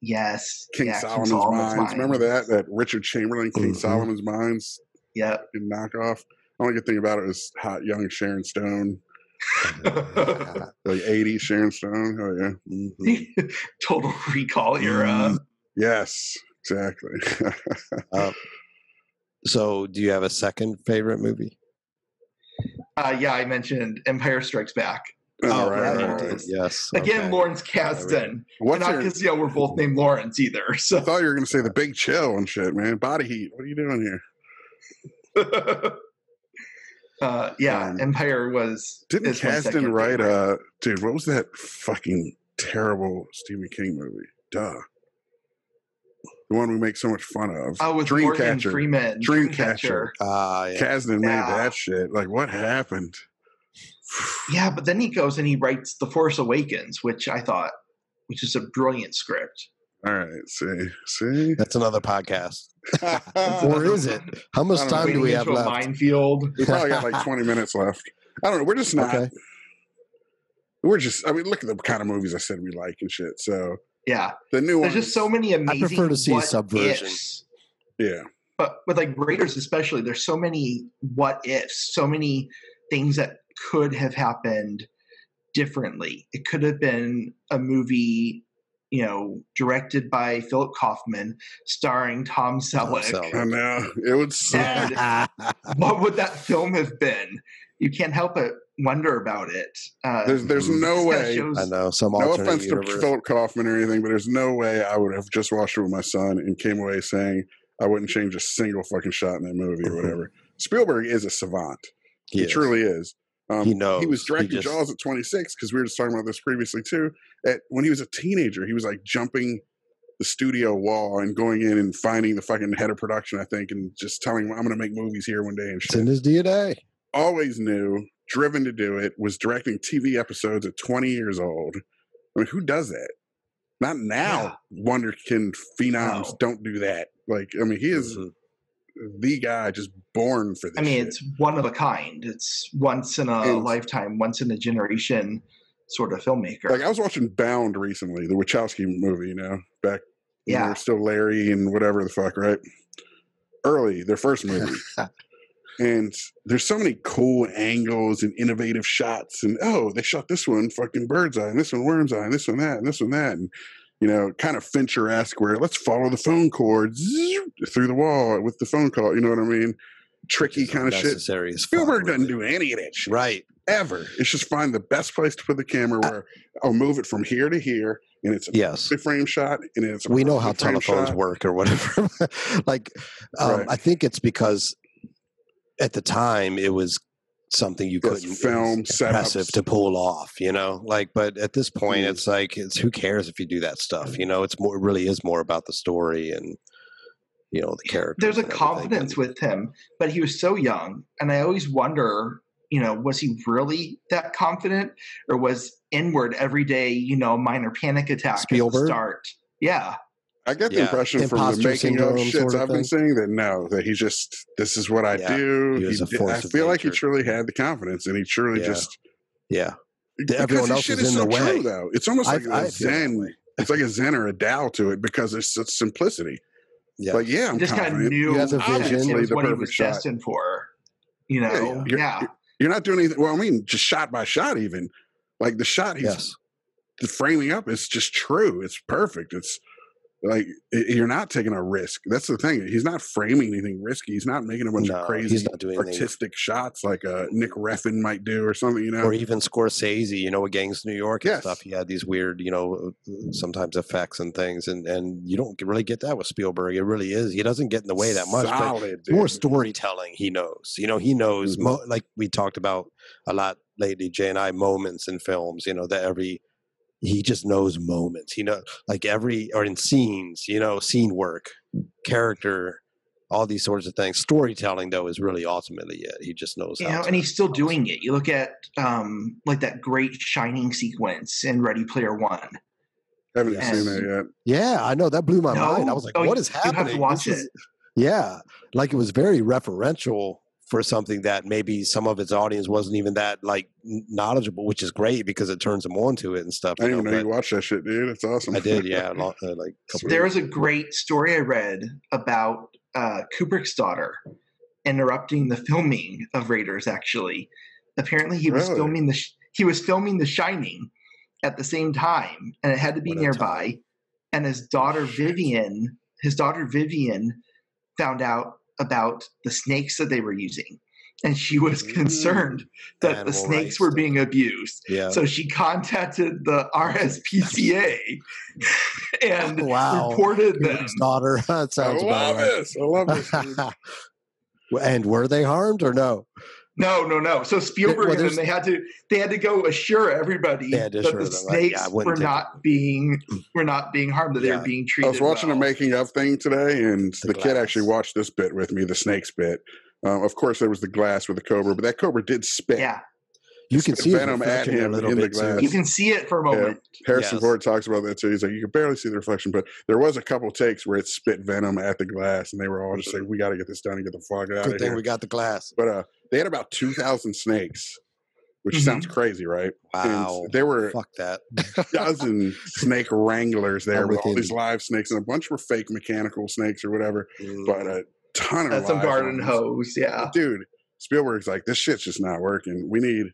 Yes. King yeah, Solomon's, Mines. Remember that? That Richard Chamberlain, King Mhm. Solomon's Mines Yep. fucking knockoff. Only good thing about it was hot young Sharon Stone, <laughs> like 80s Sharon Stone. Oh yeah, Mhm. <laughs> Total Recall era. yes, exactly. Um, <laughs> so, do you have a second favorite movie? Uh, yeah, I mentioned Empire Strikes Back. All Oh, right, right. Yes. Again, okay. Lawrence Kasdan. What's Not your? because you know we're both named Lawrence either. <laughs> So I thought you were going to say the Big Chill and shit, man. Body Heat. What are you doing here? <laughs> uh, yeah, Um, Empire was Didn't is Kasdan write? favorite. Uh, dude, what was that fucking terrible Stephen King movie? Duh. The one we make so much fun of. Oh, with Morgan Dreamcatcher. Freeman. Dreamcatcher. Ah, yeah. Kasdan made that shit. Like, what happened? <sighs> Yeah, but then he goes and he writes The Force Awakens, which I thought, which is a brilliant script. All right, see, see. That's another podcast. <laughs> or is it? How much I don't know. time do we have left? minefield. We probably got like <laughs> 20 minutes left. I don't know. We're just not. Okay. We're just. I mean, look at the kind of movies I said we like and shit. So Yeah, the new one. there's just so many amazing. I prefer to see what Subversion. ifs. Yeah, But with like Raiders, especially, there's so many what ifs, so many things that could have happened differently. It could have been a movie, you know, directed by Philip Kaufman, starring Tom Selleck. Selleck. I know it would. suck. What would that film have been? You can't help but wonder about it. Uh, There's there's Mhm. no way. shows- I know some No offense universe. to Philip Kaufman or anything, but there's no way I would have just watched it with my son and came away saying I wouldn't change a single fucking shot in that movie or Mhm. whatever. Spielberg is a savant. he, He is. truly is. Um, He knows. He was He directing just- Jaws at 26 because we were just talking about this previously too. At when he was a teenager, he was like jumping the studio wall and going in and finding the fucking head of production, I think, and just telling him, "I'm going to make movies here one day." And It's in his DNA. Always knew, driven to do it. Was directing TV episodes at 20 years old. I mean, who does that? Not now. Wonderkin phenoms No. don't do that. Like, I mean, he is Mhm. the guy just born for this. I mean, shit. it's one of a kind. It's once in a And- lifetime, once in a generation sort of filmmaker. like I was watching Bound recently, the Wachowski movie, you know, back Yeah. were still Larry and whatever the fuck, right? Early, their first movie. <laughs> and there's so many cool angles and innovative shots, and oh, they shot this one fucking bird's eye, and this one worm's eye, and this one that, and this one that, and you know, kind of Fincher esque where let's follow the phone cord <laughs> through the wall with the phone call, you know what I mean? Tricky kind of shit. Necessary as fuck, Spielberg doesn't do any of that shit Right. ever. It's just find the best place to put the camera where I'll move it from here to here, and it's a Yes. frame shot, and it's a We know how telephones shot. work or whatever. <laughs> like, um, Right. I think it's because at the time it was something you couldn't film, impressive setups. to pull off, you know. Like, but at this point, Mm. it's like it's who cares if you do that stuff, you know. It's more it really is more about the story and you know the character. there's a confidence with him, but he was so young, and I always wonder, you know, was he really that confident, or was inward every day, you know, minor panic attack Spielberg? at the start? Yeah, I get the Yeah, impression from the making of shits sort of I've been thing. seeing that no, that he's just this is what I Yeah, do. he was a did- I feel like he truly had the confidence, and he truly Yeah. just Yeah, because everyone else shit is is in so the way. true though. It's almost I, like I a zen. way. It's like a zen or a Tao to it because there's such simplicity. Yeah, Like yeah, I'm just kind of confident. knew He has a obviously vision. was The what he was shot. destined for. You know, Yeah, you're- yeah. You're not doing anything. Well, I mean, just shot by shot, even like the shot he's yes, the framing up is just true. It's perfect. It's like you're not taking a risk. That's the thing. He's not framing anything risky. He's not making a bunch no, of crazy he's not doing anything. artistic shots like uh, Nick Refn might do or something. You know, Or even Scorsese, you know, with Gangs of New York and Yes. stuff. He had these weird, you know, sometimes effects and things, and and you don't really get that with Spielberg. It really is. He doesn't get in the way that much. Solid, more storytelling he knows you know he knows Mhm. mo- like we talked about a lot lately jay and i moments in films you know that every he just knows moments you know like every or in scenes you know scene work character all these sorts of things storytelling though is really ultimately it he just knows You how know, and he's still doing it. You look at um, like that great shining sequence in Ready Player One. haven't Yes. seen that yet. yeah i know that blew my mind i was like Oh, what you- you have to happening watch This is- it. yeah like it was very referential for something that maybe some of its audience wasn't even that like knowledgeable which is great because it turns them on to it and stuff I you didn't know, even know you watched that shit, dude. It's awesome. I did, yeah, <laughs> a lot, uh, like couple There was a great story I read about uh, Kubrick's daughter interrupting the filming of Raiders. Actually, apparently he was Really? filming the sh- he was filming The Shining at the same time, and it had to be What nearby. And his daughter Vivian, his daughter Vivian, found out about the snakes that they were using, and she was Mm. concerned that the snakes rights were being abused. yeah. So she contacted the RSPCA <laughs> and wow. reported them. Kubrick's daughter. <laughs> that I sounds love about right. I love this. <laughs> and were they harmed or no? No, no, no. So Spielberg well, and them, they had to they had to go assure everybody They that assure the them, right? Yeah, I snakes wouldn't were take not being were not being harmed, that they were being treated. I was watching well. a making of thing today, and The the, kid actually watched this bit with me, the snakes bit. Um, of course, there was the glass with the cobra, but that cobra did spit. Yeah, You can see venom venom at at a him little in the bit too. glass. you can see it for a Yeah. moment. Harrison Yes. Ford talks about that too. He's like, you can barely see the reflection, but there was a couple takes where it spit venom at the glass, and they were all just like, "We got to get this done and get the fuck out Good of thing here." we got the glass. but uh, they had about two thousand snakes, which Mhm. sounds crazy, right? Wow. And there were Fuck that. a <laughs> dozen snake wranglers there I'm with with all these live snakes, and a bunch were fake mechanical snakes or whatever, but a ton of That's some garden ones. hose. Yeah, Dude, Spielberg's like, this shit's just not working. We need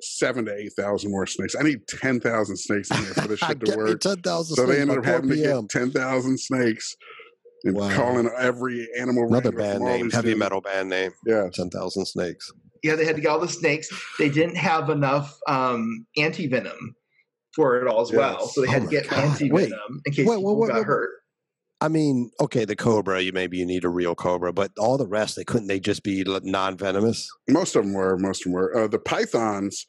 seven to eight thousand more snakes. I need ten thousand snakes in there for this <laughs> shit to Get me work. 10,000 So they snakes ended up 4 having to p.m. get ten thousand snakes and Wow. calling every animal. Another wrangler band name, heavy things. metal band name. Yeah, 10,000 snakes. yeah. They had to get all the snakes. They didn't have enough um, anti venom for it all as well, so they had Oh to get God. anti venom in case Wait, people wait, wait, got wait, hurt. I mean, okay, the cobra, you maybe you need a real cobra, but all the rest, they couldn't they just be non venomous? most of them were. Most of them were. Uh, the pythons.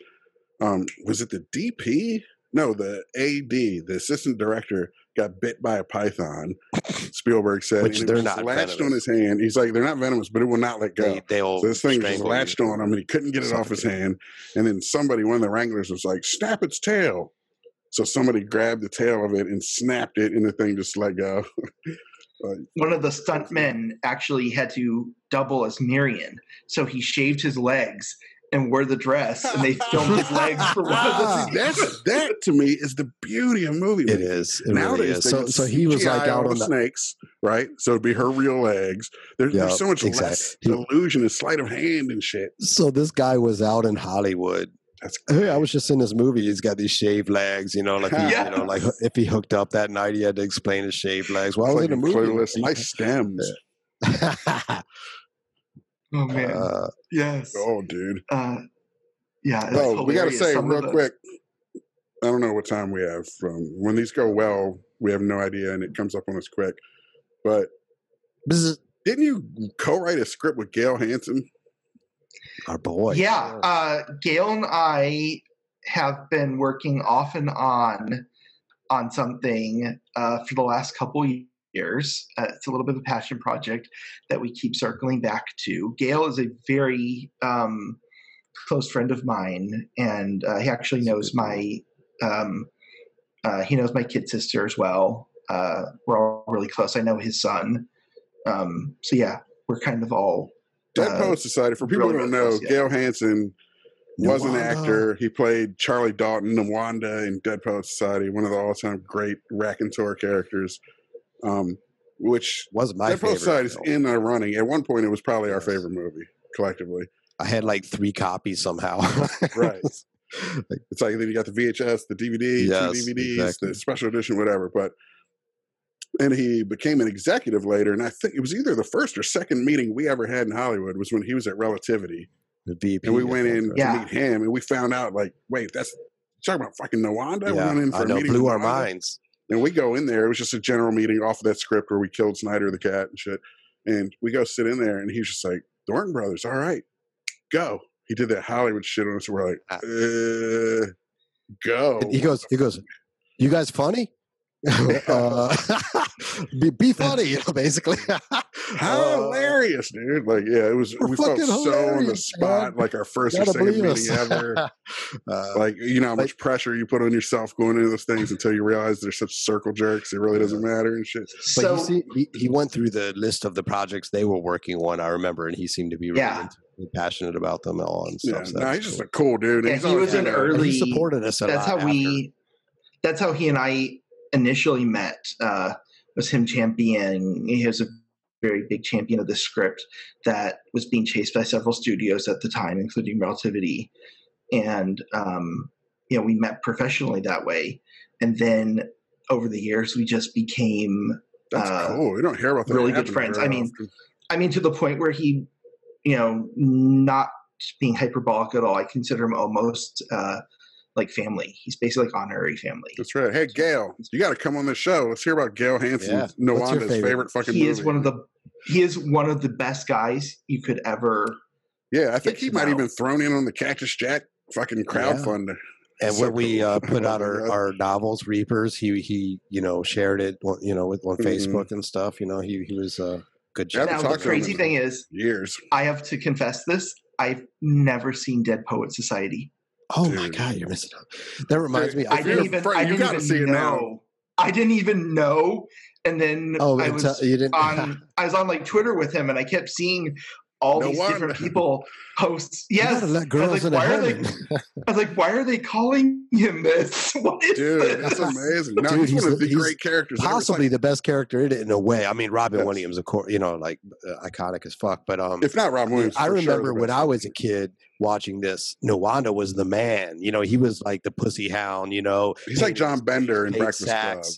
Um, was it the DP? No, the AD, the assistant director, got bit by a python. Spielberg said, Which they're not latched on his hand. He's like, they're not venomous, but it will not let go. They, they'll So this thing just latched you. on him and he couldn't get it off his hand. And then somebody, one of the wranglers, was like, snap its tail. So somebody grabbed the tail of it and snapped it, and the thing just let go. <laughs> One of the stuntmen actually had to double as Miriam, so he shaved his legs and wore the dress, and they <laughs> filmed his legs for one of the ah, that's that to me is the beauty of movie. it is making. It Nowadays, really is. So, so he was like out all on the the. snakes, right? So it'd be her real legs. There's, Yeah, there's so much exactly. less illusion and sleight of hand and shit. So this guy was out in Hollywood. That's Hey, I was just in this movie. He's got these shaved legs, you know, like he, Yeah. you know, <laughs> like if he hooked up that night, he had to explain his shaved legs. Well, I was like in a movie. clueless. Nice stems. <laughs> Oh man, uh, yes. Oh, dude. Uh, yeah. it's Oh, we got to say Some real the- quick. I don't know what time we have from when these go well. We have no idea, and it comes up on us quick. But bzz, didn't you co-write a script with Gale Hansen? our boy. Yeah, uh, Gale and I have been working off and on on something uh, for the last couple years. Uh, it's a little bit of a passion project that we keep circling back to. Gale is a very um, close friend of mine, and uh, he actually knows my um, uh, he knows my kid sister as well. Uh, we're all really close. I know his son. Um, so yeah, we're kind of all Dead uh, Poet Society. For people really, who don't really know, close, yeah. Gale Hansen was an actor. He played Charlie Dalton, Nuwanda in Dead Poet Society, one of the all-time great raconteur characters. Um, which Was my Dead favorite. Society is in our running. At one point, it was probably our favorite movie collectively. I had like three copies somehow. <laughs> Right. It's like then you got the VHS, the DVD, Yes, two DVDs, exactly. the special edition, whatever. But and he became an executive later, and I think it was either the first or second meeting we ever had in Hollywood was when he was at Relativity, The VP, and we went in right? Yeah. to meet him, and we found out like, wait, that's talking about fucking Nuwanda. we Yeah, went in for I a know. meeting Blew our Nuwanda. minds. And we go in there. It was just a general meeting off of that script where we killed Snyder the cat and shit. And we go sit in there, and he's just like, "Thornton Brothers, all right, go." He did that Hollywood shit on us. We're like, Ah. uh, "Go." He goes, he goes, you guys funny? <laughs> uh, <laughs> be, be funny, you know, basically. <laughs> How Uh, hilarious, dude! Like, yeah, it was. We're felt so on the spot, man. like our first or Gotta second meeting us. ever. Uh, like, you know how like- much pressure you put on yourself going into those things until you realize they're such circle jerks. It really doesn't matter and shit. but so you see, he, he went through the list of the projects they were working on. I remember, and he seemed to be really Yeah. into- passionate about them all and Yeah, stuff. so no, that's he's just cool. a cool dude. Yeah, he was an had a- And early- he supported us. A that's lot how after. we that's how he and i initially met uh was him championing he was a very big champion of the script that was being chased by several studios at the time including relativity and um you know we met professionally that way and then over the years we just became That's uh, cool. We don't hear about that. really good friends. I mean, often. I mean, to the point where he, you know, not being hyperbolic at all, I consider him almost uh, like family. He's basically like honorary family. that's right. Hey, Gale, you got to come on this show. Let's hear about Gale Hansen, Yeah. What's favorite? favorite? fucking He movie. is one of the he is one of the best guys you could ever. Yeah, I think he might know. even thrown in on the Cactus Jack fucking crowdfunder. And So when we cool. uh, put out our, our novels, Reapers, he he you know shared it, you know, with on Mhm. Facebook and stuff. You know, he he was a good Yeah, job. I've Now the talking to him crazy thing is, Years. I have to confess this: I've never seen Dead Poet Society. Oh my god, you're missing out. That reminds me. If I didn't even. friend, I didn't gotta even see it now. know. I didn't even know, and then oh, I until- was you didn't. on <laughs> I was on like Twitter with him, and I kept seeing all No these wonder. different people post. <laughs> you Yes, gotta let I was girls like, into why are they? <laughs> I was like, why are they calling him this? <laughs> What is Dude, this? it's amazing. No, Dude, he's, he's one of the- the he's great characters. Possibly like- the best character in it in a way. I mean, Robin Yes. Williams, of course, you know, like uh, iconic as fuck. But um, if not Robin Williams, I for sure remember the when I was a kid watching this. Nuwanda was the man. You know, he was like the pussy hound. You know, He's like John Bender in Breakfast sacks.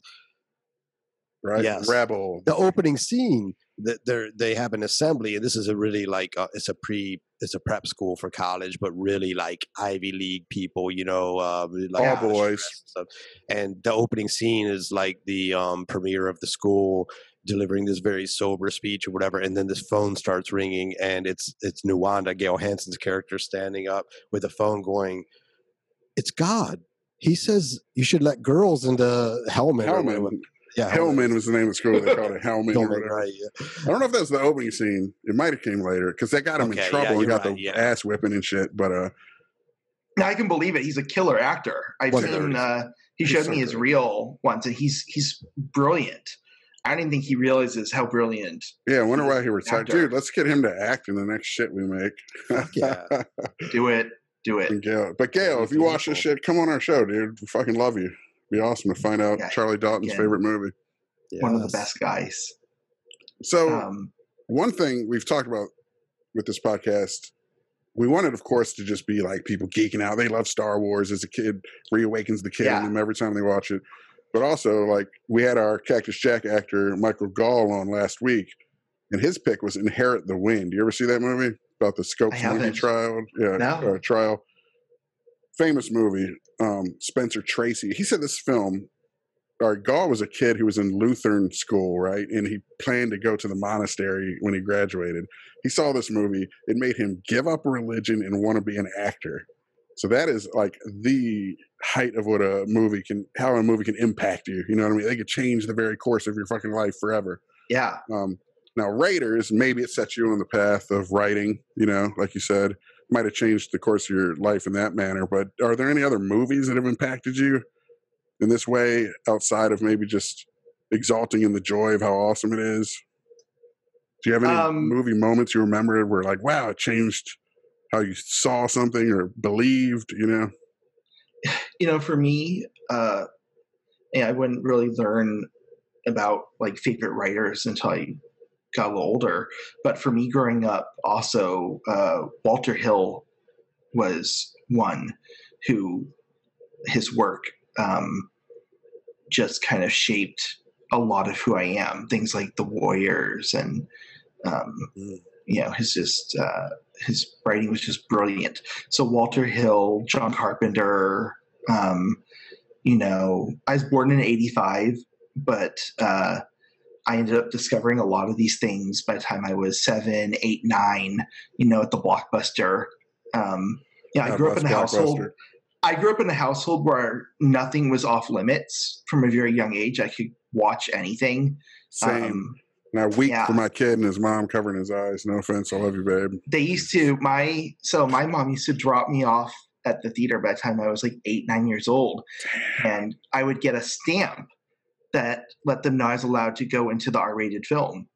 Club, right? Yes. Rebel. the opening scene that they they have an assembly and this is a really like uh, it's a pre it's a prep school for college but really like ivy league people you know um, like All boys. and stuff. and the opening scene is like the um, premiere of the school delivering this very sober speech or whatever and then this phone starts ringing and it's it's Nuwanda Gale Hansen's character standing up with the phone going it's God he says you should let girls into Hellman, or. Hellman. Yeah Hellman was the name of the school. They called it Hellman. or whatever. right yeah. I don't know if that was the opening scene. It might have came later because that got him Okay, in yeah, trouble. he got right, the yeah. ass whipping and shit. But uh, Now I can believe it. He's a killer actor. I've seen. Uh, he He's showed so me his good. reel once, and he's he's brilliant. I don't even think he realizes how brilliant. yeah, I wonder why he retired. actor. Dude, let's get him to act in the next shit we make. Yeah. Do it. Do it. <laughs> And Gale. But Gale, if you watch this shit, come on our show, dude. We fucking love you. Be awesome to find out Yeah, Charlie Dalton's again. favorite movie. One of the best guys. So Um, one thing we've talked about with this podcast, we wanted, of course, to just be like people geeking out. They love Star Wars as a kid, reawakens the kid Yeah. in them every time they watch it. But also, like, we had our Cactus Jack actor, Michael Gall, on last week, and his pick was Inherit the Wind. You ever see that movie about the Scopes I monkey trial? Yeah, No. uh, trial. Famous movie. Um, Spencer Tracy. He said this film or Gall was a kid who was in Lutheran school, right? And he planned to go to the monastery when he graduated. He saw this movie. It made him give up religion and want to be an actor. So that is like the height of what a movie can, how a movie can impact you. You know what I mean? They could change the very course of your fucking life forever. Yeah. Um, now, Raiders, maybe it sets you on the path of writing, you know, like you said, might have changed the course of your life in that manner. But are there any other movies that have impacted you in this way outside of maybe just exalting in the joy of how awesome it is? Do you have any Um, movie moments you remember where, like, wow, it changed how you saw something or believed, you know? you know, for me, uh, yeah, I wouldn't really learn about like favorite writers until I got a little older. But for me, growing up, also uh, Walter Hill was one who his work um, just kind of shaped a lot of who I am. Things like The Warriors and um, Mm. you know his just uh, his writing was just brilliant. So Walter Hill, John Carpenter. Um, you know, I was born in '85, but uh, I ended up discovering a lot of these things by the time I was seven, eight, nine. You know, at the Blockbuster. Um, yeah, I grew up in a household. I grew up in a household where nothing was off limits from a very young age. I could watch anything. Same. Um, now, weak yeah. for my kid and his mom covering his eyes. No offense. I love you, babe. they used to my so my mom used to drop me off at the theater by the time I was like eight nine years old, and I would get a stamp that let them know I was allowed to go into the R rated film.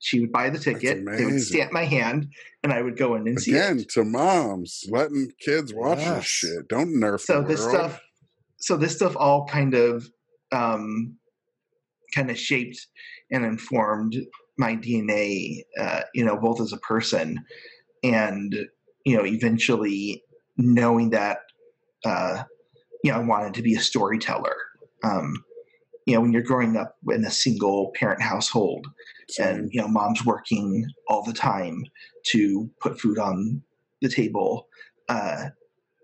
She would buy the ticket, they would stamp my hand, and I would go in and see Again, it. to moms, letting kids watch this shit. Don't nerf So this world. stuff, so this stuff all kind of, um, kind of shaped and informed my DNA. Uh, you know, both as a person and you know, eventually knowing that, uh, you know, I wanted to be a storyteller. Um, you know, when you're growing up in a single parent household and you know mom's working all the time to put food on the table uh,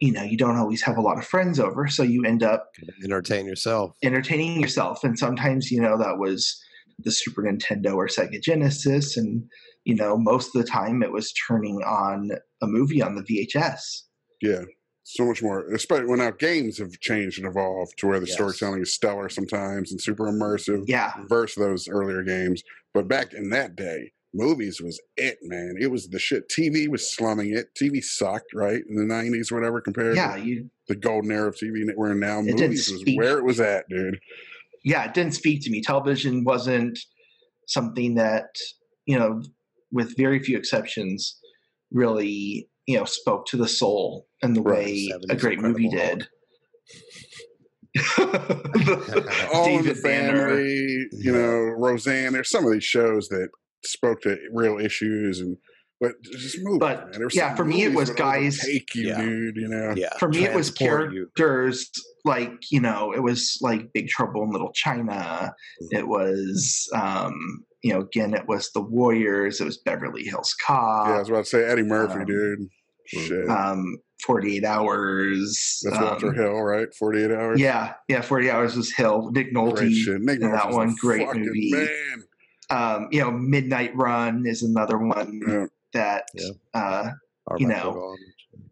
you know you don't always have a lot of friends over so you end up Entertain yourself. entertaining yourself and sometimes you know that was the super nintendo or sega genesis and you know most of the time it was turning on a movie on the vhs yeah. So much more. Especially when now games have changed and evolved to where the Yes. storytelling is stellar sometimes and super immersive yeah versus those earlier games. But back in that day, movies was it, man. It was the shit. TV was slumming it. TV sucked, right? In the 90s, whatever, compared yeah to you the golden era of TV that we're now. Movies was where it was at, dude. yeah, it didn't speak to me. Television wasn't something that, you know, with very few exceptions, really, you know, spoke to the soul in the Right, way a great movie Incredible did. <laughs> All in the David Banner. Family, you know, Roseanne. There's some of these shows that spoke to real issues and but just movies, But, man. Yeah, for me, it was guys- take you, Yeah. dude. You know, Yeah. For me, it was transport you. characters like, you know, it was like Big Trouble in Little China. Mm-hmm. It was, um, you know, again, it was The Warriors. It was Beverly Hills Cop. yeah. I was about to say Eddie Murphy, um, dude. Shit, um, 48 Hours. that's um, Hill, right? Forty eight hours. Yeah, yeah, 40 Hours was Hill. Nick great Nolte. shit. Nick in that one, great movie. Man, Um, you know, Midnight Run is another one Yeah. that, Yeah. uh, Our you know,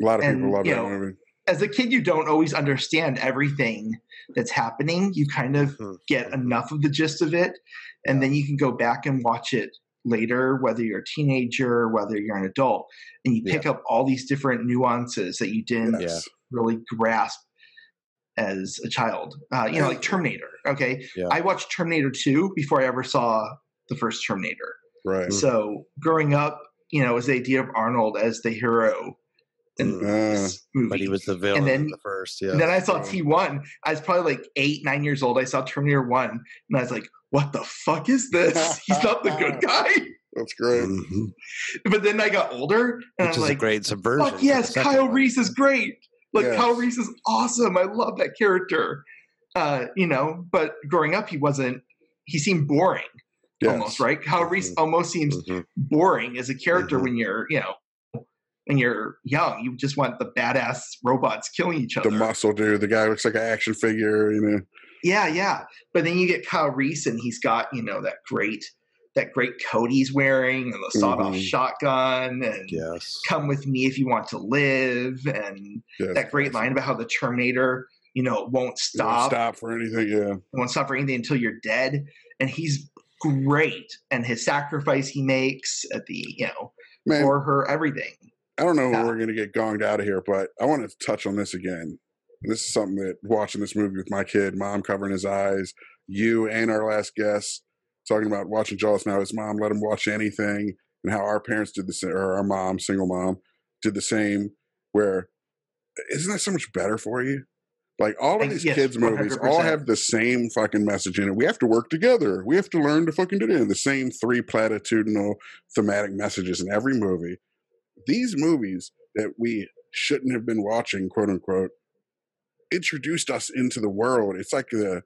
a lot of And, people love you that know, movie. as a kid, you don't always understand everything that's happening. You kind of Mhm. get enough of the gist of it, and then you can go back and watch it later, whether you're a teenager, whether you're an adult, and you pick up all these different nuances that you didn't Yes. really grasp as a child. Uh, you know, like Terminator. Okay, Yeah. I watched Terminator 2 before I ever saw the first Terminator. Right. So growing up, you know, was the idea of Arnold as the hero in this movie. But he was the villain then- in the first. Yeah. and then I saw T1. I was probably like eight, nine years old. I saw Terminator 1, and I was like, what the fuck is this? <laughs> He's not the good guy. That's great. Mhm. But then I got older, and Which I'm is like, a great subversion. fuck yes, Kyle one. Reese is great. Like Yes. Kyle Reese is awesome. I love that character. Uh, you know, but growing up, he wasn't. He seemed boring Yes. almost, right? Kyle Reese Mhm. almost seems Mhm. boring as a character Mhm. when you're, you know, when you're young. You just want the badass robots killing each other. The muscle dude, the guy looks like an action figure, you know. Yeah, yeah. But then you get Kyle Reese, and he's got you know that great that great coat he's wearing and the sawed-off Mhm. shotgun and Yes. come with me if you want to live and Yes. that great line about how the Terminator, you know, won't You won't stop, stop for anything. Yeah. won't stop for anything until you're dead. And he's great. And his sacrifice he makes at the, you know, Man, for her, everything. I don't know when Yeah. we're going to get gonged out of here, but I want to touch on this again. This is something that watching this movie with my kid, mom covering his eyes, you and our last guest talking about watching Jaws now. His mom let him watch anything, and how our parents did the same, or our mom, single mom, did the same. Where isn't that so much better for you? Like all of these yes, kids' movies all 100%. have the same fucking message in it. We have to work together. We have to learn to fucking do it. The same three platitudinal thematic messages in every movie. These movies that we shouldn't have been watching, quote unquote, introduced us into the world. It's like the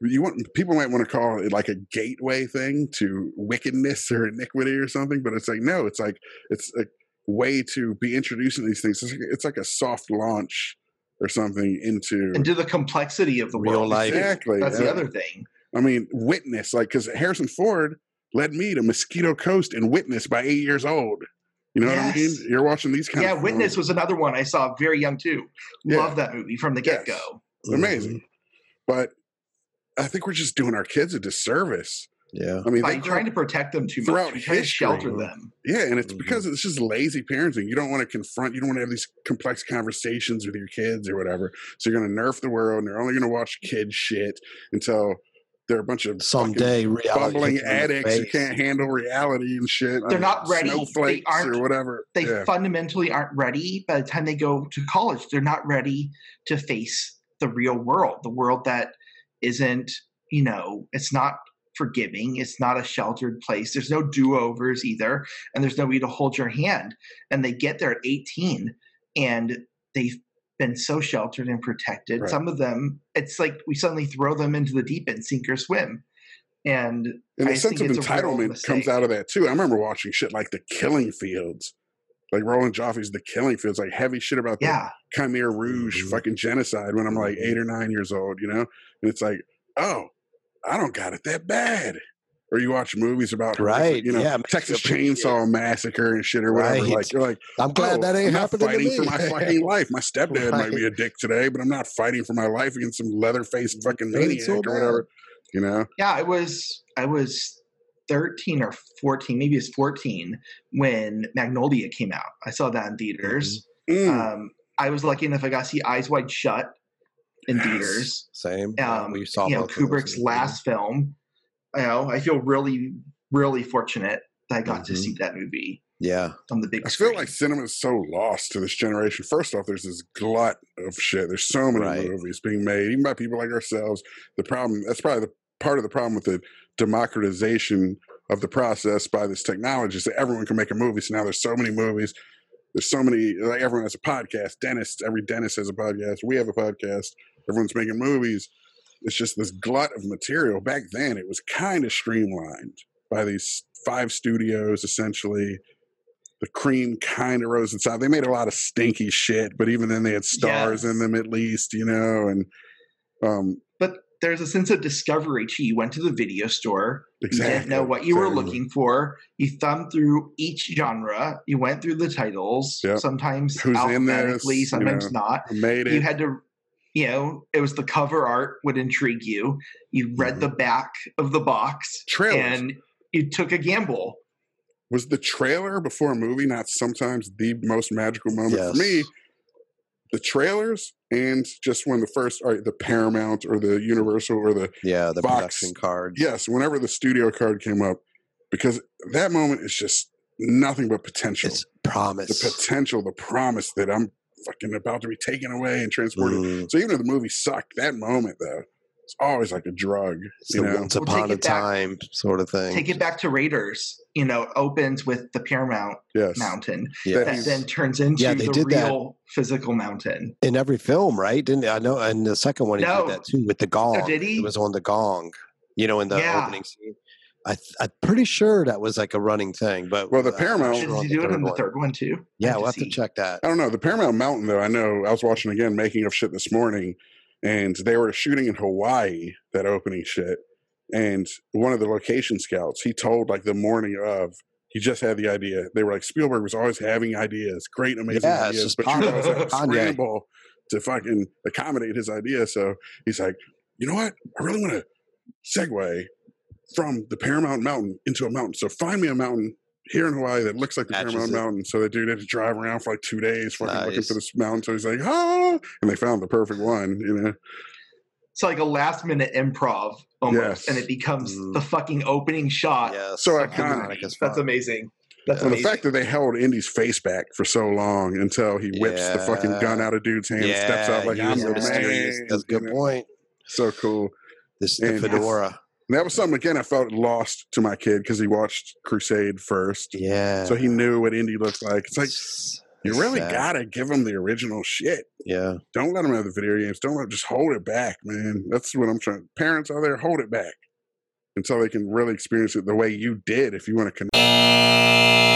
you want people might want to call it like a gateway thing to wickedness or iniquity or something, but it's like no, it's like it's a way to be introducing these things. It's like, it's like a soft launch or something into into the complexity of the Real world. life. Exactly, That's the other thing. I mean, Witness, like, because Harrison Ford led me to Mosquito Coast and Witness by eight years old. You know what I mean? You're watching these kind Yeah, of Witness was another one I saw very young too. Yeah. Love that movie from the get go. amazing. But I think we're just doing our kids a disservice. Yeah. I mean, By they grow- trying to protect them too throughout much. We try to history. shelter them. yeah, and it's Mhm. because it's just lazy parenting. You don't want to confront, you don't want to have these complex conversations with your kids or whatever. So you're going to nerf the world, and they're only going to watch kid shit until they're a bunch of fucking Someday, reality bumbling hits them in the addicts who can't handle reality and shit. They're not ready. they aren't, or whatever. They yeah. fundamentally aren't ready by the time they go to college. They're not ready to face the real world, the world that isn't, you know, it's not forgiving. It's not a sheltered place. There's no do overs either. And there's nobody to hold your hand. And they get there at 18 and they've been so sheltered and protected. Right. Some of them, it's like we suddenly throw them into the deep end, sink or swim. And And I sense of think it's a real entitlement comes out of that too. I remember watching shit like The Killing Fields, like Roland Joffe's The Killing Fields, like heavy shit about the yeah, Khmer Rouge Mhm. fucking genocide when I'm like eight or nine years old, you know? And it's like, oh, I don't got it that bad. Or you watch movies about horrific, Right, you know, yeah, it makes you Texas appreciate Chainsaw Massacre and shit or whatever. Right. Like you're like, I'm glad oh, that ain't I'm not happening to fighting me. for my <laughs> fucking life. My stepdad might be a dick today, but I'm not fighting for my life against some leather faced fucking maniac so or whatever. You know? yeah i was i was 13 or 14 maybe it's 14 when magnolia came out i saw that in theaters Mm. um, i was lucky enough i got to see eyes wide shut in Yes. theaters Same. Um, we saw you know both of those kubrick's in the last film you know i feel really really fortunate that i got to Mhm. see that movie Yeah. on the big I screen feel like cinema is so lost to this generation. First off, there's this glut of shit. There's so many Right. movies being made, even by people like ourselves. The problem that's probably the part of the problem with the democratization of the process by this technology is that everyone can make a movie. So now there's so many movies. There's so many like everyone has a podcast. Dentists, every dentist has a podcast. We have a podcast. Everyone's making movies. It's just this glut of material. Back then, it was kind of streamlined by these five studios essentially the cream kind of rose inside. They made a lot of stinky shit, but even then they had stars in them at least, you know. And um, but there's a sense of discovery too you went to the video store exactly, You didn't know what you were looking for. You thumbed through each genre. You went through the titles. Yep. Sometimes Who's alphabetically, you sometimes know, not. Made it. You had to, you know, it was the cover art would intrigue you. You read Mhm. the back of the box Trailers. and you took a gamble. was the trailer before a movie not sometimes the most magical moment for me? The trailers and just when the first, all right, the Paramount or the Universal or the Yeah. The Box. production cards. yes, whenever the studio card came up, because that moment is just nothing but potential. It's promise. the potential, the promise that I'm fucking about to be taken away and transported. Mm, So even if the movie sucked, that moment though, it's always like a drug. it's You the know, once Well, take upon a it back- time sort of thing. Take it back to Raiders. You know, opens with the Paramount yes, Mountain yeah. that then turns into Yeah, they the did that. real physical mountain. in every film, right? Didn't I know? And the second one, he No. did that too with the gong. did he? It was on the gong. You know, in the Yeah. opening scene. I I'm pretty sure that was like a running thing. But Well, the uh, Paramount- Did he do it in the third one too? Yeah, we'll have to check that. I don't know. The Paramount Mountain though, I know I was watching again making of shit this morning, and they were shooting in Hawaii that opening shit, And one of the location scouts, he told like the morning of, he just had the idea. They were like Spielberg was always having ideas, great, amazing Yeah, ideas, but you always have to scramble to fucking accommodate his idea. So he's like, you know what? I really want to segue from the Paramount Mountain into a mountain. So find me a mountain here in Hawaii that looks like the Matches Paramount it. Mountain. So the dude had to drive around for like two days fucking looking for this mountain. So he's like, ah, and they found the perfect one, you know. It's like a last minute improv almost, Yes. and it becomes Mm. the fucking opening shot. Yes, So iconic iconic. as That's fuck. amazing. That's And the fact that they held Indy's face back for so long until he whips the fucking gun out of dude's hand and steps out like he I'm the mysterious. man. That's a good you know? point. So cool. This the And- fedora. And that was something again I felt lost to my kid because he watched Crusade first. Yeah. So he knew what Indy looked like. It's like It's- you really sad. gotta give him the original shit. Yeah. Don't let him have the video games. Don't let just hold it back, man. That's what I'm trying. Parents out there, hold it back until they can really experience it the way you did. If you want to connect.